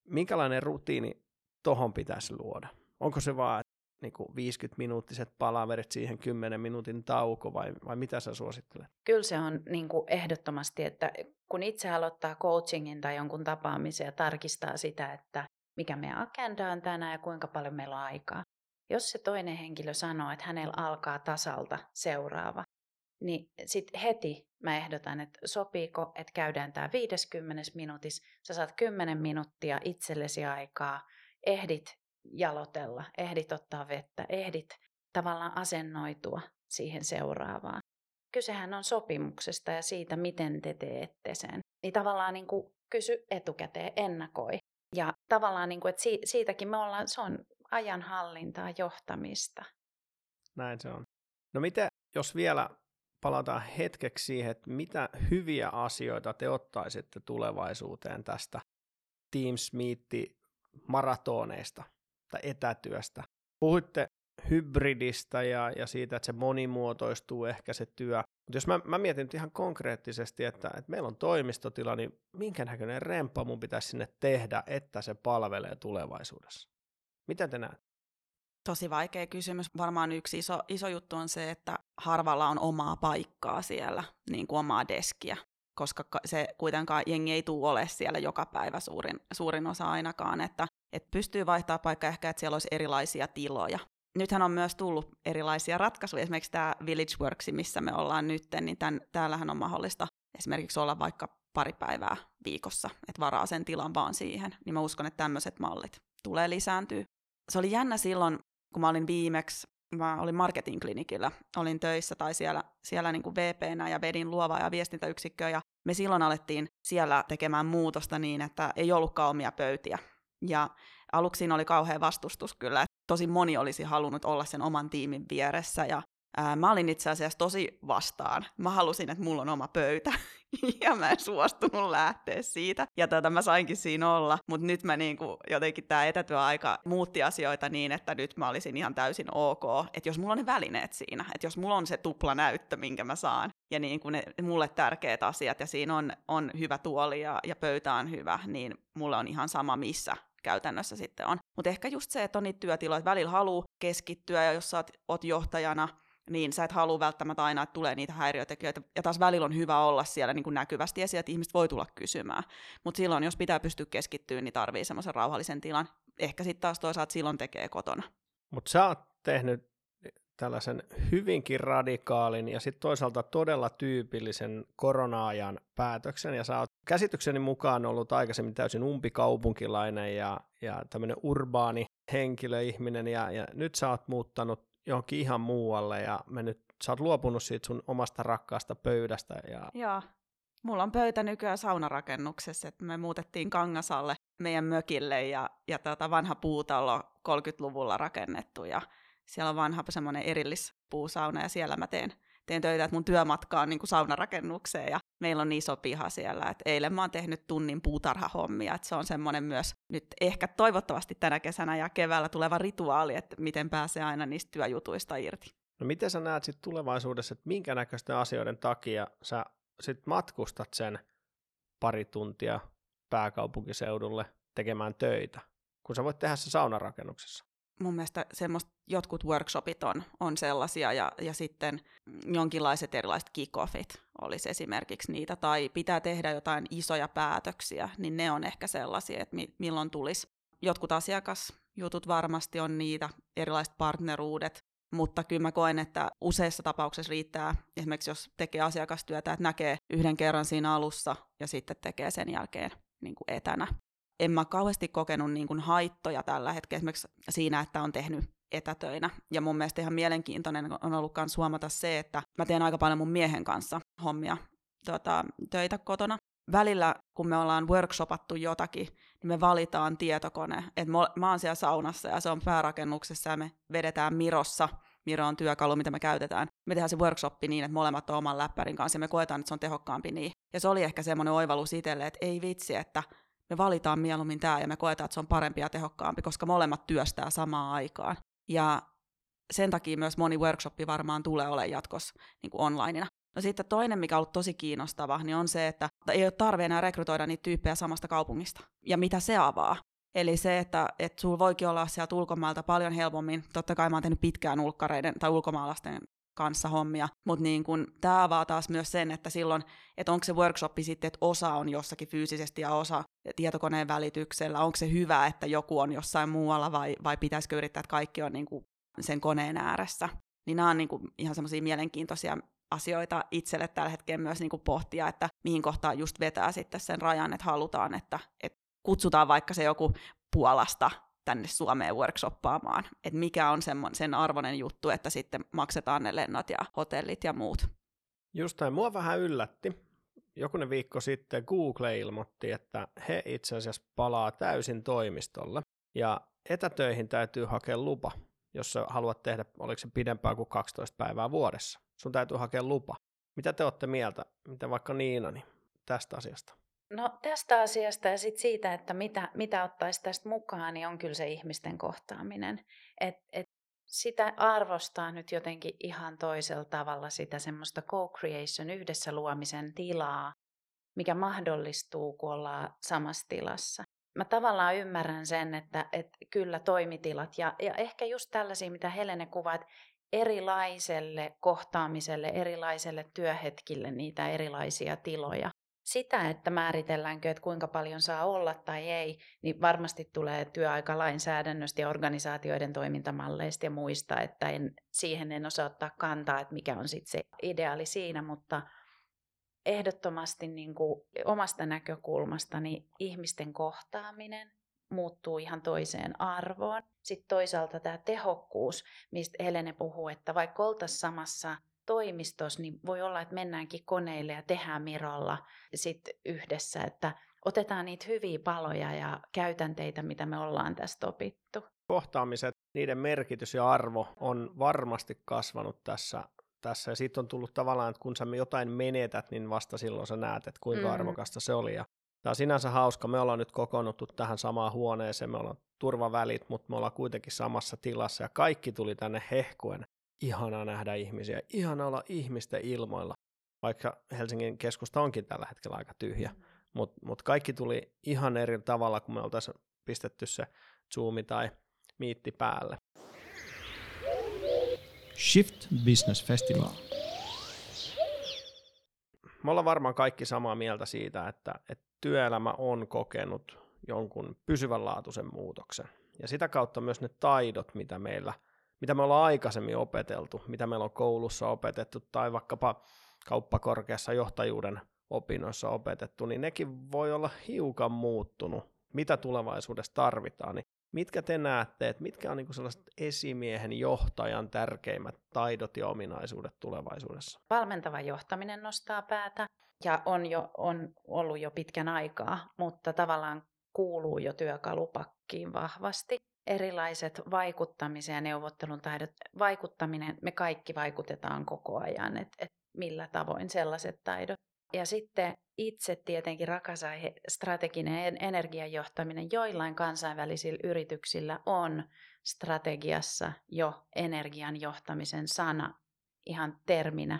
Speaker 2: minkälainen rutiini tohon pitäisi luoda? Onko se vaan niin kuin 50-minuuttiset palaverit siihen 10 minuutin tauko vai, vai mitä sä suosittelet?
Speaker 4: Kyllä se on niin kuin ehdottomasti, että kun itse aloittaa coachingin tai jonkun tapaamisen ja tarkistaa sitä, että mikä meidän agenda on tänään ja kuinka paljon meillä on aikaa. Jos se toinen henkilö sanoo, että hänellä alkaa tasalta seuraava, niin sitten heti mä ehdotan, että sopiiko, että käydään tämä 50 minuutis, sä saat 10 minuuttia itsellesi aikaa, ehdit jalotella, ehdit ottaa vettä, ehdit tavallaan asennoitua siihen seuraavaan. Kysehän on sopimuksesta ja siitä, miten te teette sen. Niin tavallaan niin kuin kysy etukäteen, ennakoi. Ja tavallaan, niin kuin, että siitäkin me ollaan, se on ajanhallintaa, johtamista.
Speaker 2: Näin se on. No miten, jos vielä palataan hetkeksi siihen, että mitä hyviä asioita te ottaisitte tulevaisuuteen tästä Teams Meet maratoneista tai etätyöstä. Puhuitte hybridistä ja, ja siitä, että se monimuotoistuu ehkä se työ. Mutta jos mä, mä mietin nyt ihan konkreettisesti, että, että meillä on toimistotila, niin minkä näköinen remppa mun pitäisi sinne tehdä, että se palvelee tulevaisuudessa? Mitä te näette?
Speaker 3: Tosi vaikea kysymys. Varmaan yksi iso, iso juttu on se, että harvalla on omaa paikkaa siellä, niin kuin omaa deskiä, koska se kuitenkaan jengi ei tule ole siellä joka päivä suurin, suurin osa ainakaan, että, että pystyy vaihtaa paikkaa ehkä, että siellä olisi erilaisia tiloja. Nythän on myös tullut erilaisia ratkaisuja, esimerkiksi tämä Village Works, missä me ollaan nyt, niin tämän, täällähän on mahdollista esimerkiksi olla vaikka pari päivää viikossa, että varaa sen tilan vaan siihen, niin mä uskon, että tämmöiset mallit tulee lisääntyä. Se oli jännä silloin, kun mä olin viimeksi, mä olin marketingklinikillä, olin töissä tai siellä, siellä niin kuin VPnä ja vedin luovaa ja viestintäyksikköä ja me silloin alettiin siellä tekemään muutosta niin, että ei ollutkaan omia pöytiä. Ja aluksi oli kauhean vastustus kyllä, tosi moni olisi halunnut olla sen oman tiimin vieressä ja ää, mä olin itse asiassa tosi vastaan. Mä halusin, että mulla on oma pöytä ja mä en suostunut lähteä siitä. Ja tota, mä sainkin siinä olla, mutta nyt mä niinku, jotenkin tämä etätyöaika muutti asioita niin, että nyt mä olisin ihan täysin ok, että jos mulla on ne välineet siinä, että jos mulla on se tupla näyttö, minkä mä saan, ja niin kuin ne mulle tärkeät asiat, ja siinä on, on hyvä tuoli ja, ja pöytä on hyvä, niin mulle on ihan sama missä käytännössä sitten on. Mutta ehkä just se, että on niitä työtiloja, että välillä haluaa keskittyä, ja jos sä oot, oot johtajana, niin sä et halua välttämättä aina, että tulee niitä häiriötekijöitä. Ja taas välillä on hyvä olla siellä niin kuin näkyvästi esiin, että ihmiset voi tulla kysymään. Mutta silloin, jos pitää pystyä keskittyä, niin tarvii semmoisen rauhallisen tilan. Ehkä sitten taas toisaalta silloin tekee kotona.
Speaker 2: Mutta sä oot tehnyt tällaisen hyvinkin radikaalin ja sitten toisaalta todella tyypillisen korona-ajan päätöksen, ja sä oot käsitykseni mukaan ollut aikaisemmin täysin umpikaupunkilainen ja, ja tämmöinen urbaani henkilö, ihminen, ja, ja nyt sä oot muuttanut johonkin ihan muualle, ja me nyt, sä oot luopunut siitä sun omasta rakkaasta pöydästä. Ja...
Speaker 3: Joo, mulla on pöytä nykyään saunarakennuksessa, että me muutettiin Kangasalle meidän mökille, ja, ja tota vanha puutalo 30-luvulla rakennettu, ja siellä on vanha semmoinen erillispuusauna ja siellä mä teen, teen töitä, että mun työmatka on niin kuin saunarakennukseen ja meillä on iso piha siellä. Et eilen mä oon tehnyt tunnin puutarhahommia, että se on semmoinen myös nyt ehkä toivottavasti tänä kesänä ja keväällä tuleva rituaali, että miten pääsee aina niistä työjutuista irti.
Speaker 2: No miten sä näet sitten tulevaisuudessa, että minkä näköisten asioiden takia sä sit matkustat sen pari tuntia pääkaupunkiseudulle tekemään töitä, kun sä voit tehdä se saunarakennuksessa?
Speaker 3: Mun mielestä semmoista jotkut workshopit on, on sellaisia ja, ja sitten jonkinlaiset erilaiset kickoffit olisi esimerkiksi niitä, tai pitää tehdä jotain isoja päätöksiä, niin ne on ehkä sellaisia, että mi, milloin tulisi. Jotkut asiakasjutut varmasti on niitä, erilaiset partneruudet, mutta kyllä mä koen, että useissa tapauksissa riittää, esimerkiksi jos tekee asiakastyötä, että näkee yhden kerran siinä alussa ja sitten tekee sen jälkeen niin kuin etänä en mä kauheasti kokenut niin kuin haittoja tällä hetkellä esimerkiksi siinä, että on tehnyt etätöinä. Ja mun mielestä ihan mielenkiintoinen on ollut myös huomata se, että mä teen aika paljon mun miehen kanssa hommia tota, töitä kotona. Välillä, kun me ollaan workshopattu jotakin, niin me valitaan tietokone. että mä oon siellä saunassa ja se on päärakennuksessa ja me vedetään Mirossa. Miro on työkalu, mitä me käytetään. Me tehdään se workshoppi niin, että molemmat on oman läppärin kanssa ja me koetaan, että se on tehokkaampi niin. Ja se oli ehkä semmoinen oivallus itselle, että ei vitsi, että me valitaan mieluummin tämä ja me koetaan, että se on parempi ja tehokkaampi, koska molemmat työstää samaan aikaan. Ja sen takia myös moni workshoppi varmaan tulee olemaan jatkossa niin kuin onlineina. No sitten toinen, mikä on ollut tosi kiinnostava, niin on se, että ei ole tarve enää rekrytoida niitä tyyppejä samasta kaupungista. Ja mitä se avaa. Eli se, että, että sulla voikin olla sieltä ulkomailta paljon helpommin. Totta kai mä oon tehnyt pitkään ulkkareiden tai ulkomaalaisten kanssa hommia, mutta niin kun, tämä avaa taas myös sen, että silloin, että onko se workshopi sitten, että osa on jossakin fyysisesti ja osa tietokoneen välityksellä, onko se hyvä, että joku on jossain muualla vai, vai pitäisikö yrittää, että kaikki on niin kuin sen koneen ääressä. Niin nämä on niin kuin ihan semmoisia mielenkiintoisia asioita itselle tällä hetkellä myös niin pohtia, että mihin kohtaan just vetää sitten sen rajan, että halutaan, että, että kutsutaan vaikka se joku Puolasta tänne Suomeen workshoppaamaan, että mikä on sen arvoinen juttu, että sitten maksetaan ne lennot ja hotellit ja muut.
Speaker 2: Just näin. Mua vähän yllätti. Jokunen viikko sitten Google ilmoitti, että he itse asiassa palaa täysin toimistolle. Ja etätöihin täytyy hakea lupa, jos sä haluat tehdä, oliko se pidempään kuin 12 päivää vuodessa. Sun täytyy hakea lupa. Mitä te olette mieltä, mitä vaikka Niina, niin tästä asiasta?
Speaker 4: No tästä asiasta ja sit siitä, että mitä, mitä ottaisi tästä mukaan, niin on kyllä se ihmisten kohtaaminen. Et, et sitä arvostaa nyt jotenkin ihan toisella tavalla sitä semmoista co-creation, yhdessä luomisen tilaa, mikä mahdollistuu, kun ollaan samassa tilassa. Mä tavallaan ymmärrän sen, että, että kyllä toimitilat ja, ja ehkä just tällaisia, mitä Helene kuvaa, että erilaiselle kohtaamiselle, erilaiselle työhetkille niitä erilaisia tiloja sitä, että määritelläänkö, että kuinka paljon saa olla tai ei, niin varmasti tulee työaikalainsäädännöstä ja organisaatioiden toimintamalleista ja muista, että en, siihen en osaa ottaa kantaa, että mikä on sitten se ideaali siinä, mutta ehdottomasti niin kuin omasta näkökulmastani ihmisten kohtaaminen muuttuu ihan toiseen arvoon. Sitten toisaalta tämä tehokkuus, mistä Helene puhuu, että vaikka oltaisiin samassa toimistossa, niin voi olla, että mennäänkin koneille ja tehdään Mirolla sit yhdessä, että otetaan niitä hyviä paloja ja käytänteitä, mitä me ollaan tästä opittu.
Speaker 2: Kohtaamiset, niiden merkitys ja arvo on varmasti kasvanut tässä, tässä ja siitä on tullut tavallaan, että kun sä jotain menetät, niin vasta silloin sä näet, että kuinka mm. arvokasta se oli. Ja Tämä on sinänsä hauska. Me ollaan nyt kokoonnuttu tähän samaan huoneeseen, me ollaan turvavälit, mutta me ollaan kuitenkin samassa tilassa ja kaikki tuli tänne hehkuen ihanaa nähdä ihmisiä, ihana olla ihmisten ilmoilla, vaikka Helsingin keskusta onkin tällä hetkellä aika tyhjä. Mm. Mutta mut kaikki tuli ihan eri tavalla, kun me oltaisiin pistetty se Zoomi tai Miitti päälle.
Speaker 1: Shift Business Festival.
Speaker 2: Me ollaan varmaan kaikki samaa mieltä siitä, että, että työelämä on kokenut jonkun pysyvänlaatuisen muutoksen. Ja sitä kautta myös ne taidot, mitä meillä – mitä me ollaan aikaisemmin opeteltu, mitä meillä on koulussa opetettu tai vaikkapa kauppakorkeassa johtajuuden opinnoissa opetettu, niin nekin voi olla hiukan muuttunut, mitä tulevaisuudessa tarvitaan. Niin mitkä te näette, että mitkä on niin sellaiset esimiehen johtajan tärkeimmät taidot ja ominaisuudet tulevaisuudessa?
Speaker 4: Valmentava johtaminen nostaa päätä ja on, jo, on ollut jo pitkän aikaa, mutta tavallaan kuuluu jo työkalupakkiin vahvasti erilaiset vaikuttamisen ja neuvottelun taidot, vaikuttaminen, me kaikki vaikutetaan koko ajan, että et millä tavoin sellaiset taidot. Ja sitten itse tietenkin rakas aihe, strateginen energiajohtaminen, joillain kansainvälisillä yrityksillä on strategiassa jo energian johtamisen sana ihan terminä.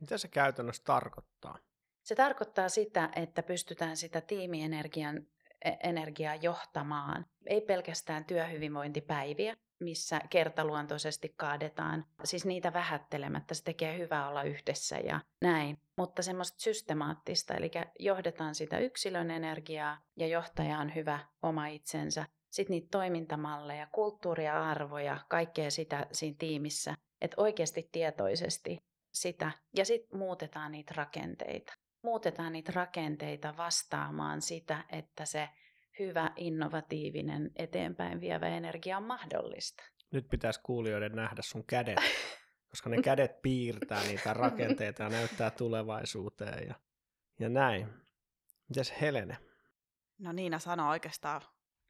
Speaker 2: Mitä se käytännössä tarkoittaa?
Speaker 4: Se tarkoittaa sitä, että pystytään sitä tiimienergian energiaa johtamaan. Ei pelkästään työhyvinvointipäiviä, missä kertaluontoisesti kaadetaan, siis niitä vähättelemättä, se tekee hyvää olla yhdessä ja näin, mutta semmoista systemaattista, eli johdetaan sitä yksilön energiaa ja johtaja on hyvä oma itsensä. Sitten niitä toimintamalleja, kulttuuria, arvoja, kaikkea sitä siinä tiimissä, että oikeasti tietoisesti sitä ja sitten muutetaan niitä rakenteita muutetaan niitä rakenteita vastaamaan sitä, että se hyvä, innovatiivinen, eteenpäin vievä energia on mahdollista.
Speaker 2: Nyt pitäisi kuulijoiden nähdä sun kädet, koska ne kädet piirtää niitä rakenteita ja näyttää tulevaisuuteen ja, ja näin. Mitäs Helene?
Speaker 3: No Niina sanoi oikeastaan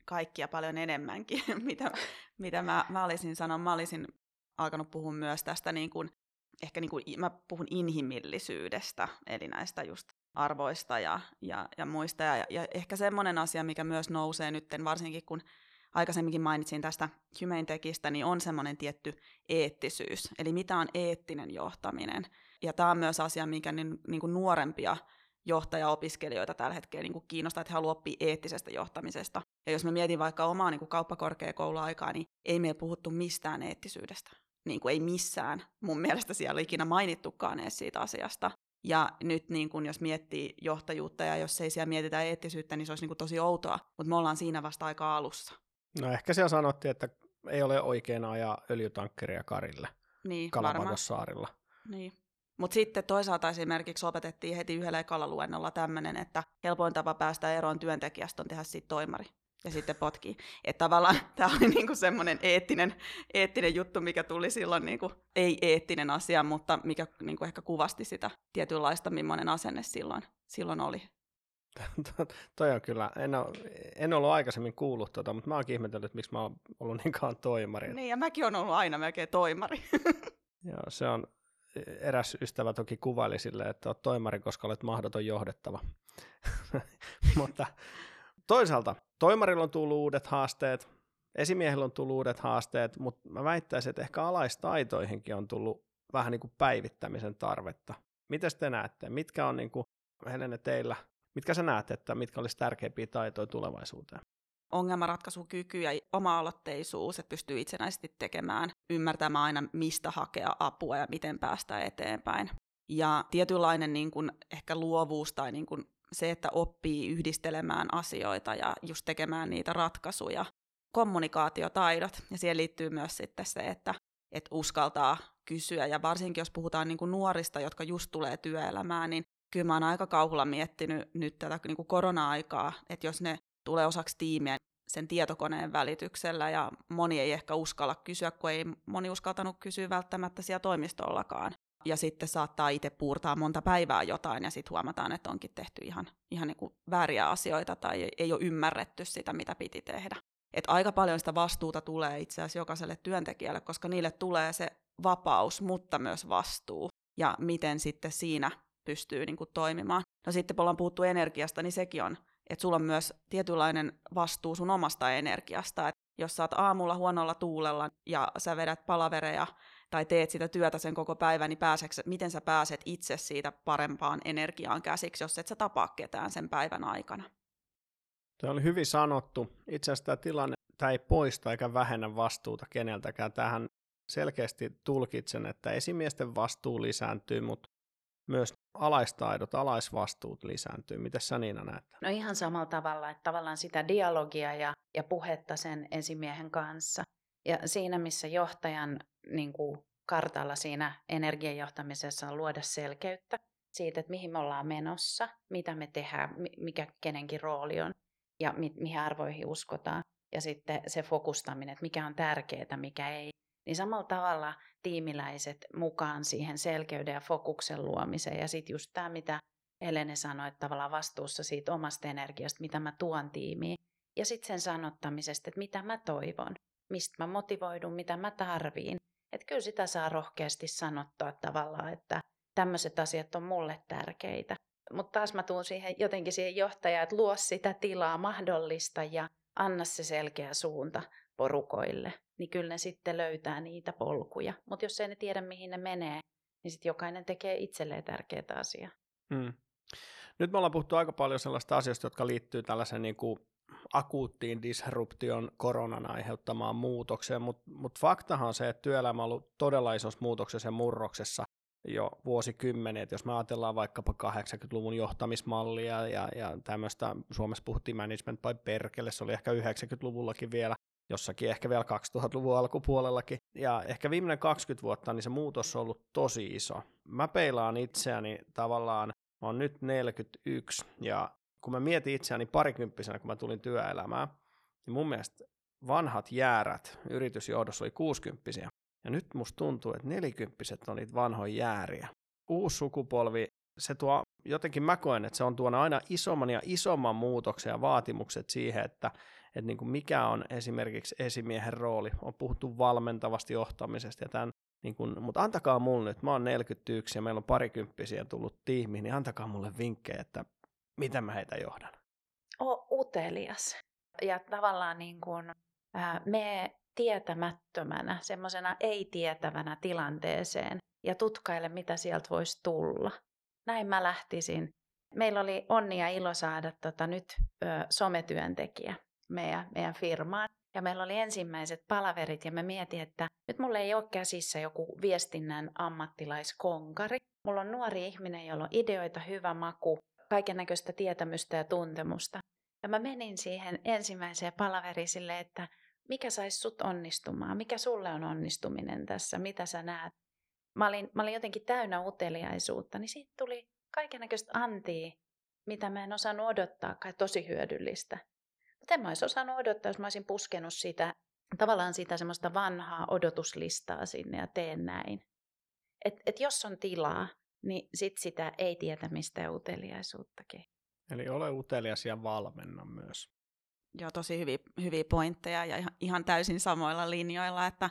Speaker 3: kaikkia paljon enemmänkin, mitä, mitä mä, mä olisin sanonut. Mä olisin alkanut puhua myös tästä niin kuin ehkä niin kuin, mä puhun inhimillisyydestä, eli näistä just arvoista ja, ja, ja muista. Ja, ja ehkä semmoinen asia, mikä myös nousee nyt, varsinkin kun aikaisemminkin mainitsin tästä Humane Techistä, niin on semmoinen tietty eettisyys. Eli mitä on eettinen johtaminen. Ja tämä on myös asia, mikä niin, niin kuin nuorempia johtajaopiskelijoita tällä hetkellä niin kuin kiinnostaa, että he haluavat oppia eettisestä johtamisesta. Ja jos mä mietin vaikka omaa niin kuin kauppakorkeakouluaikaa, niin ei meillä puhuttu mistään eettisyydestä niin kuin ei missään mun mielestä siellä ikinä mainittukaan edes siitä asiasta. Ja nyt niin kun, jos miettii johtajuutta ja jos ei siellä mietitä eettisyyttä, niin se olisi niin kuin tosi outoa, mutta me ollaan siinä vasta aika alussa.
Speaker 2: No ehkä siellä sanottiin, että ei ole oikein ajaa öljytankkeria karille
Speaker 3: niin,
Speaker 2: Kalapagossaarilla.
Speaker 3: Niin. Mutta sitten toisaalta esimerkiksi opetettiin heti yhdellä ekalla luennolla tämmöinen, että helpoin tapa päästä eroon työntekijästä on tehdä siitä toimari ja sitten potkii. Että tavallaan tämä oli niinku semmoinen eettinen, eettinen juttu, mikä tuli silloin, niinku, ei eettinen asia, mutta mikä niinku ehkä kuvasti sitä tietynlaista, millainen asenne silloin, silloin oli.
Speaker 2: Toi on kyllä, en, ole, en ollut aikaisemmin kuullut tota, mutta mä oonkin ihmetellyt, että miksi mä oon ollut niin kauan toimari.
Speaker 3: Niin, ja mäkin on ollut aina melkein toimari.
Speaker 2: Joo, se on, eräs ystävä toki kuvaili sille, että olet toimari, koska olet mahdoton johdettava. mutta toisaalta toimarilla on tullut uudet haasteet, esimiehellä on tullut uudet haasteet, mutta mä väittäisin, että ehkä alaistaitoihinkin on tullut vähän niin kuin päivittämisen tarvetta. Miten te näette? Mitkä on niin kuin, teillä, mitkä sä näet, että mitkä olisi tärkeimpiä taitoja tulevaisuuteen?
Speaker 3: ongelmanratkaisukyky ja oma-aloitteisuus, että pystyy itsenäisesti tekemään, ymmärtämään aina, mistä hakea apua ja miten päästä eteenpäin. Ja tietynlainen niin kuin, ehkä luovuus tai niin kuin, se, että oppii yhdistelemään asioita ja just tekemään niitä ratkaisuja. Kommunikaatiotaidot, ja siihen liittyy myös sitten se, että, että uskaltaa kysyä, ja varsinkin jos puhutaan niin kuin nuorista, jotka just tulee työelämään, niin kyllä mä oon aika kauhulla miettinyt nyt tätä niin kuin korona-aikaa, että jos ne tulee osaksi tiimiä sen tietokoneen välityksellä ja moni ei ehkä uskalla kysyä, kun ei moni uskaltanut kysyä välttämättä siellä toimistollakaan. Ja sitten saattaa itse puurtaa monta päivää jotain ja sitten huomataan, että onkin tehty ihan, ihan niin kuin vääriä asioita tai ei ole ymmärretty sitä, mitä piti tehdä. Et aika paljon sitä vastuuta tulee itse asiassa jokaiselle työntekijälle, koska niille tulee se vapaus, mutta myös vastuu. Ja miten sitten siinä pystyy niin kuin toimimaan. No sitten kun ollaan puhuttu energiasta, niin sekin on että sulla on myös tietynlainen vastuu sun omasta energiasta. Et jos sä oot aamulla huonolla tuulella ja sä vedät palavereja tai teet sitä työtä sen koko päivän, niin pääseks, miten sä pääset itse siitä parempaan energiaan käsiksi, jos et sä tapaa ketään sen päivän aikana?
Speaker 2: Tuo oli hyvin sanottu. Itse asiassa tämä tilanne tämä ei poista eikä vähennä vastuuta keneltäkään. Tähän selkeästi tulkitsen, että esimiesten vastuu lisääntyy, mutta myös alaistaidot, alaisvastuut lisääntyy. Miten sä Niina näet?
Speaker 4: No ihan samalla tavalla, että tavallaan sitä dialogia ja, ja puhetta sen esimiehen kanssa. Ja siinä, missä johtajan niin kuin kartalla siinä energiajohtamisessa on luoda selkeyttä siitä, että mihin me ollaan menossa, mitä me tehdään, mikä kenenkin rooli on ja mi- mihin arvoihin uskotaan. Ja sitten se fokustaminen, että mikä on tärkeää, mikä ei niin samalla tavalla tiimiläiset mukaan siihen selkeyden ja fokuksen luomiseen. Ja sitten just tämä, mitä Helene sanoi, että tavallaan vastuussa siitä omasta energiasta, mitä mä tuon tiimiin. Ja sitten sen sanottamisesta, että mitä mä toivon, mistä mä motivoidun, mitä mä tarviin. Että kyllä sitä saa rohkeasti sanottaa tavallaan, että tämmöiset asiat on mulle tärkeitä. Mutta taas mä tuun siihen jotenkin siihen johtajaan, että luo sitä tilaa, mahdollista ja anna se selkeä suunta porukoille, niin kyllä ne sitten löytää niitä polkuja. Mutta jos ei ne tiedä, mihin ne menee, niin sitten jokainen tekee itselleen tärkeää asiaa.
Speaker 2: Hmm. Nyt me ollaan puhuttu aika paljon sellaista asioista, jotka liittyy tällaisen niin kuin akuuttiin disruption koronan aiheuttamaan muutokseen, mutta mut faktahan on se, että työelämä on ollut todella isossa muutoksessa ja murroksessa jo vuosikymmeniä, jos me ajatellaan vaikkapa 80-luvun johtamismallia ja, ja tämmöistä, Suomessa puhuttiin management by perkele, se oli ehkä 90-luvullakin vielä, jossakin ehkä vielä 2000-luvun alkupuolellakin. Ja ehkä viimeinen 20 vuotta, niin se muutos on ollut tosi iso. Mä peilaan itseäni tavallaan, oon nyt 41, ja kun mä mietin itseäni parikymppisenä, kun mä tulin työelämään, niin mun mielestä vanhat jäärät yritysjohdossa oli 60 ja nyt musta tuntuu, että nelikymppiset on niitä vanhoja jääriä. Uusi sukupolvi, se tuo, jotenkin mä koen, että se on tuonut aina isomman ja isomman muutoksen ja vaatimukset siihen, että että niin kuin mikä on esimerkiksi esimiehen rooli. On puhuttu valmentavasti johtamisesta ja tämän, niin kuin, mutta antakaa mulle nyt, mä oon 41 ja meillä on parikymppisiä tullut tiimiin, niin antakaa mulle vinkkejä, että miten mä heitä johdan.
Speaker 4: O utelias ja tavallaan niin kuin, ää, me tietämättömänä, semmoisena ei-tietävänä tilanteeseen ja tutkaile, mitä sieltä voisi tulla. Näin mä lähtisin. Meillä oli onni ja ilo saada tota, nyt ö, sometyöntekijä meidän, meidän firmaan. Ja meillä oli ensimmäiset palaverit ja mä mietin, että nyt mulla ei ole käsissä joku viestinnän ammattilaiskonkari. Mulla on nuori ihminen, jolla on ideoita, hyvä maku, kaiken näköistä tietämystä ja tuntemusta. Ja mä menin siihen ensimmäiseen palaveriin sille, että mikä saisi sut onnistumaan, mikä sulle on onnistuminen tässä, mitä sä näet. mä olin, mä olin jotenkin täynnä uteliaisuutta, niin siitä tuli kaikenlaista antia, mitä mä en osannut odottaa, kai tosi hyödyllistä. Mutta en mä olisi osannut odottaa, jos mä olisin puskenut sitä, tavallaan sitä semmoista vanhaa odotuslistaa sinne ja teen näin. Et, et jos on tilaa, niin sit sitä ei tietä mistä uteliaisuuttakin.
Speaker 2: Eli ole utelias ja valmenna myös.
Speaker 3: Joo, tosi hyviä, hyviä pointteja ja ihan, ihan täysin samoilla linjoilla, että,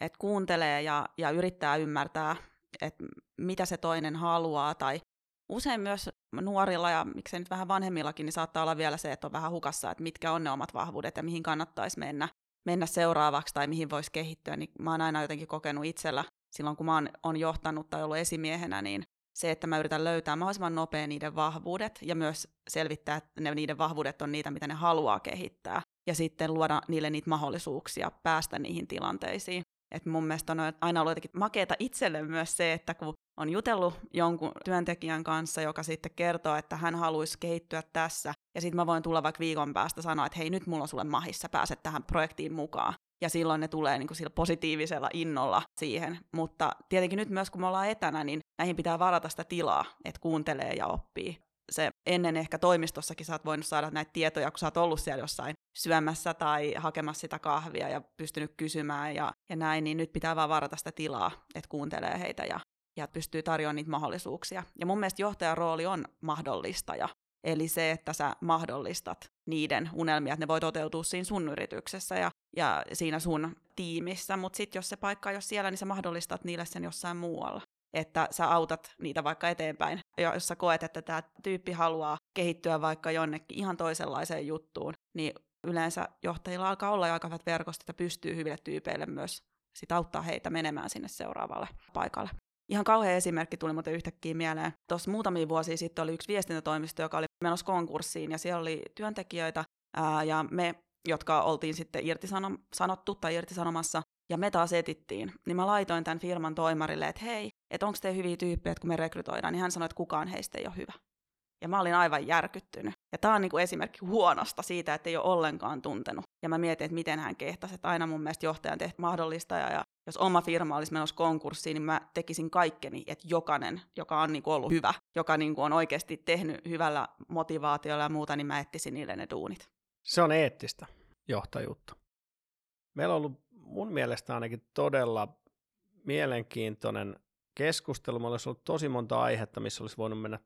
Speaker 3: että kuuntelee ja, ja yrittää ymmärtää, että mitä se toinen haluaa. Tai usein myös nuorilla ja miksei nyt vähän vanhemmillakin, niin saattaa olla vielä se, että on vähän hukassa, että mitkä on ne omat vahvuudet ja mihin kannattaisi mennä, mennä seuraavaksi tai mihin voisi kehittyä. Niin mä oon aina jotenkin kokenut itsellä silloin, kun mä oon, on johtanut tai ollut esimiehenä, niin se, että mä yritän löytää mahdollisimman nopea niiden vahvuudet ja myös selvittää, että ne, niiden vahvuudet on niitä, mitä ne haluaa kehittää. Ja sitten luoda niille niitä mahdollisuuksia päästä niihin tilanteisiin. Et mun mielestä on aina ollut jotenkin makeeta itselle myös se, että kun on jutellut jonkun työntekijän kanssa, joka sitten kertoo, että hän haluaisi kehittyä tässä, ja sitten mä voin tulla vaikka viikon päästä sanoa, että hei, nyt mulla on sulle mahissa, pääset tähän projektiin mukaan. Ja silloin ne tulee niin kuin sillä positiivisella innolla siihen. Mutta tietenkin nyt myös, kun me ollaan etänä, niin näihin pitää varata sitä tilaa, että kuuntelee ja oppii. Se ennen ehkä toimistossakin sä oot voinut saada näitä tietoja, kun sä oot ollut siellä jossain syömässä tai hakemassa sitä kahvia ja pystynyt kysymään ja, ja näin, niin nyt pitää vaan varata sitä tilaa, että kuuntelee heitä ja, ja pystyy tarjoamaan niitä mahdollisuuksia. Ja mun mielestä johtajan rooli on mahdollistaja. Eli se, että sä mahdollistat niiden unelmia, että ne voi toteutua siinä sun yrityksessä ja, ja siinä sun tiimissä, mutta sitten jos se paikka ei ole siellä, niin sä mahdollistat niille sen jossain muualla että sä autat niitä vaikka eteenpäin. Ja jos sä koet, että tämä tyyppi haluaa kehittyä vaikka jonnekin ihan toisenlaiseen juttuun, niin yleensä johtajilla alkaa olla jo aika hyvät verkostot ja pystyy hyville tyypeille myös sit auttaa heitä menemään sinne seuraavalle paikalle. Ihan kauhean esimerkki tuli muuten yhtäkkiä mieleen. Tuossa muutamia vuosia sitten oli yksi viestintätoimisto, joka oli menossa konkurssiin ja siellä oli työntekijöitä ää, ja me, jotka oltiin sitten irtisanottu tai irtisanomassa, ja me taas etittiin, niin mä laitoin tämän firman toimarille, että hei, että onko te hyviä tyyppejä, että kun me rekrytoidaan, niin hän sanoi, että kukaan heistä ei ole hyvä. Ja mä olin aivan järkyttynyt. Ja tämä on niinku esimerkki huonosta siitä, että ei ole ollenkaan tuntenut. Ja mä mietin, että miten hän kehtasi. Että aina mun mielestä johtajan tehty mahdollista. Ja, ja jos oma firma olisi menossa konkurssiin, niin mä tekisin kaikkeni, että jokainen, joka on niinku ollut hyvä, joka niinku on oikeasti tehnyt hyvällä motivaatiolla ja muuta, niin mä etsisin niille ne duunit.
Speaker 2: Se on eettistä johtajuutta. Meillä on ollut mun mielestä ainakin todella mielenkiintoinen keskustelu. Mulla olisi ollut tosi monta aihetta, missä olisi voinut mennä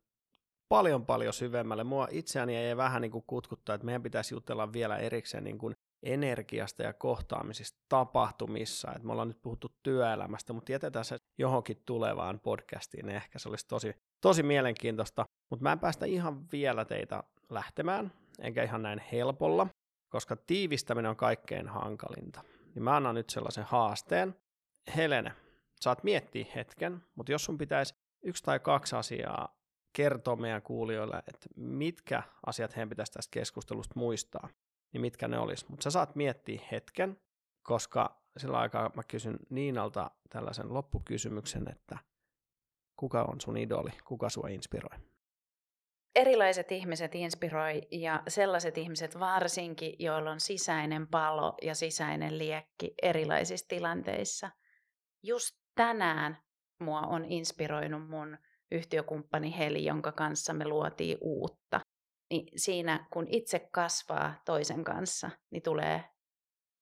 Speaker 2: paljon paljon syvemmälle. Mua itseäni ei vähän niin kuin kutkuttaa, että meidän pitäisi jutella vielä erikseen niin kuin energiasta ja kohtaamisista tapahtumissa. Et me ollaan nyt puhuttu työelämästä, mutta jätetään se johonkin tulevaan podcastiin. Niin ehkä se olisi tosi, tosi mielenkiintoista. Mutta mä en päästä ihan vielä teitä lähtemään, enkä ihan näin helpolla, koska tiivistäminen on kaikkein hankalinta. Niin mä annan nyt sellaisen haasteen. Helene, saat miettiä hetken, mutta jos sun pitäisi yksi tai kaksi asiaa kertoa meidän kuulijoille, että mitkä asiat heidän pitäisi tästä keskustelusta muistaa, niin mitkä ne olisi. Mutta sä saat miettiä hetken, koska sillä aikaa mä kysyn Niinalta tällaisen loppukysymyksen, että kuka on sun idoli, kuka sua inspiroi?
Speaker 4: Erilaiset ihmiset inspiroi ja sellaiset ihmiset varsinkin, joilla on sisäinen palo ja sisäinen liekki erilaisissa tilanteissa. Just tänään mua on inspiroinut mun yhtiökumppani Heli, jonka kanssa me luotiin uutta. Niin siinä, kun itse kasvaa toisen kanssa, niin tulee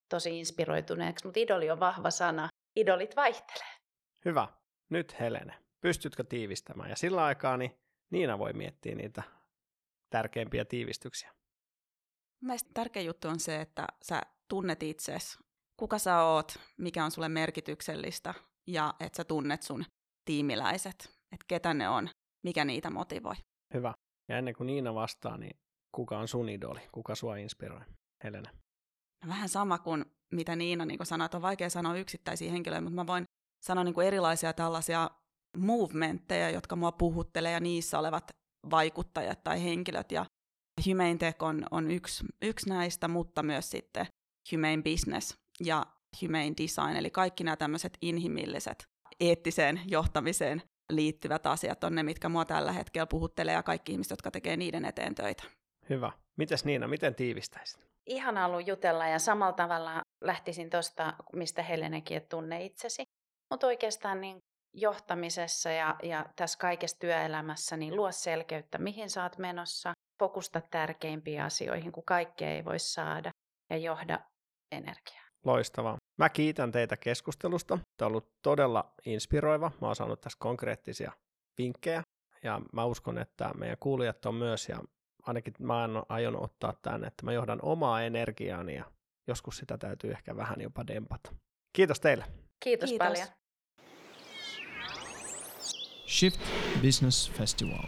Speaker 4: tosi inspiroituneeksi. Mutta idoli on vahva sana. Idolit vaihtelee.
Speaker 2: Hyvä. Nyt Helene, pystytkö tiivistämään? Ja sillä aikaa niin Niina voi miettiä niitä tärkeimpiä tiivistyksiä.
Speaker 3: Mielestäni tärkeä juttu on se, että sä tunnet itsesi, kuka sä oot, mikä on sulle merkityksellistä ja että sä tunnet sun tiimiläiset, että ketä ne on, mikä niitä motivoi.
Speaker 2: Hyvä. Ja ennen kuin Niina vastaa, niin kuka on sun idoli, kuka sua inspiroi? Helena.
Speaker 3: Vähän sama kuin mitä Niina niin sanoi, että on vaikea sanoa yksittäisiä henkilöitä, mutta mä voin sanoa niin kuin erilaisia tällaisia movementteja, jotka mua puhuttelee ja niissä olevat vaikuttajat tai henkilöt. Ja Humane Tech on, on yksi, yksi näistä, mutta myös sitten Humane Business ja Humane Design, eli kaikki nämä tämmöiset inhimilliset eettiseen johtamiseen liittyvät asiat on ne, mitkä mua tällä hetkellä puhuttelee ja kaikki ihmiset, jotka tekee niiden eteen töitä.
Speaker 2: Hyvä. Mites Niina, miten tiivistäisit?
Speaker 4: Ihan ollut jutella ja samalla tavalla lähtisin tuosta, mistä Helenekin, että tunne itsesi. Mutta oikeastaan niin johtamisessa ja, ja tässä kaikessa työelämässä, niin luo selkeyttä, mihin sä oot menossa, fokusta tärkeimpiin asioihin, kun kaikkea ei voi saada ja johda energiaa.
Speaker 2: Loistavaa. Mä kiitän teitä keskustelusta. Tämä on ollut todella inspiroiva. Mä oon saanut tässä konkreettisia vinkkejä ja mä uskon, että meidän kuulijat on myös ja ainakin mä aion ottaa tämän, että mä johdan omaa energiaani ja joskus sitä täytyy ehkä vähän jopa dempata. Kiitos teille.
Speaker 4: Kiitos, Kiitos. paljon.
Speaker 1: Shift Business Festival.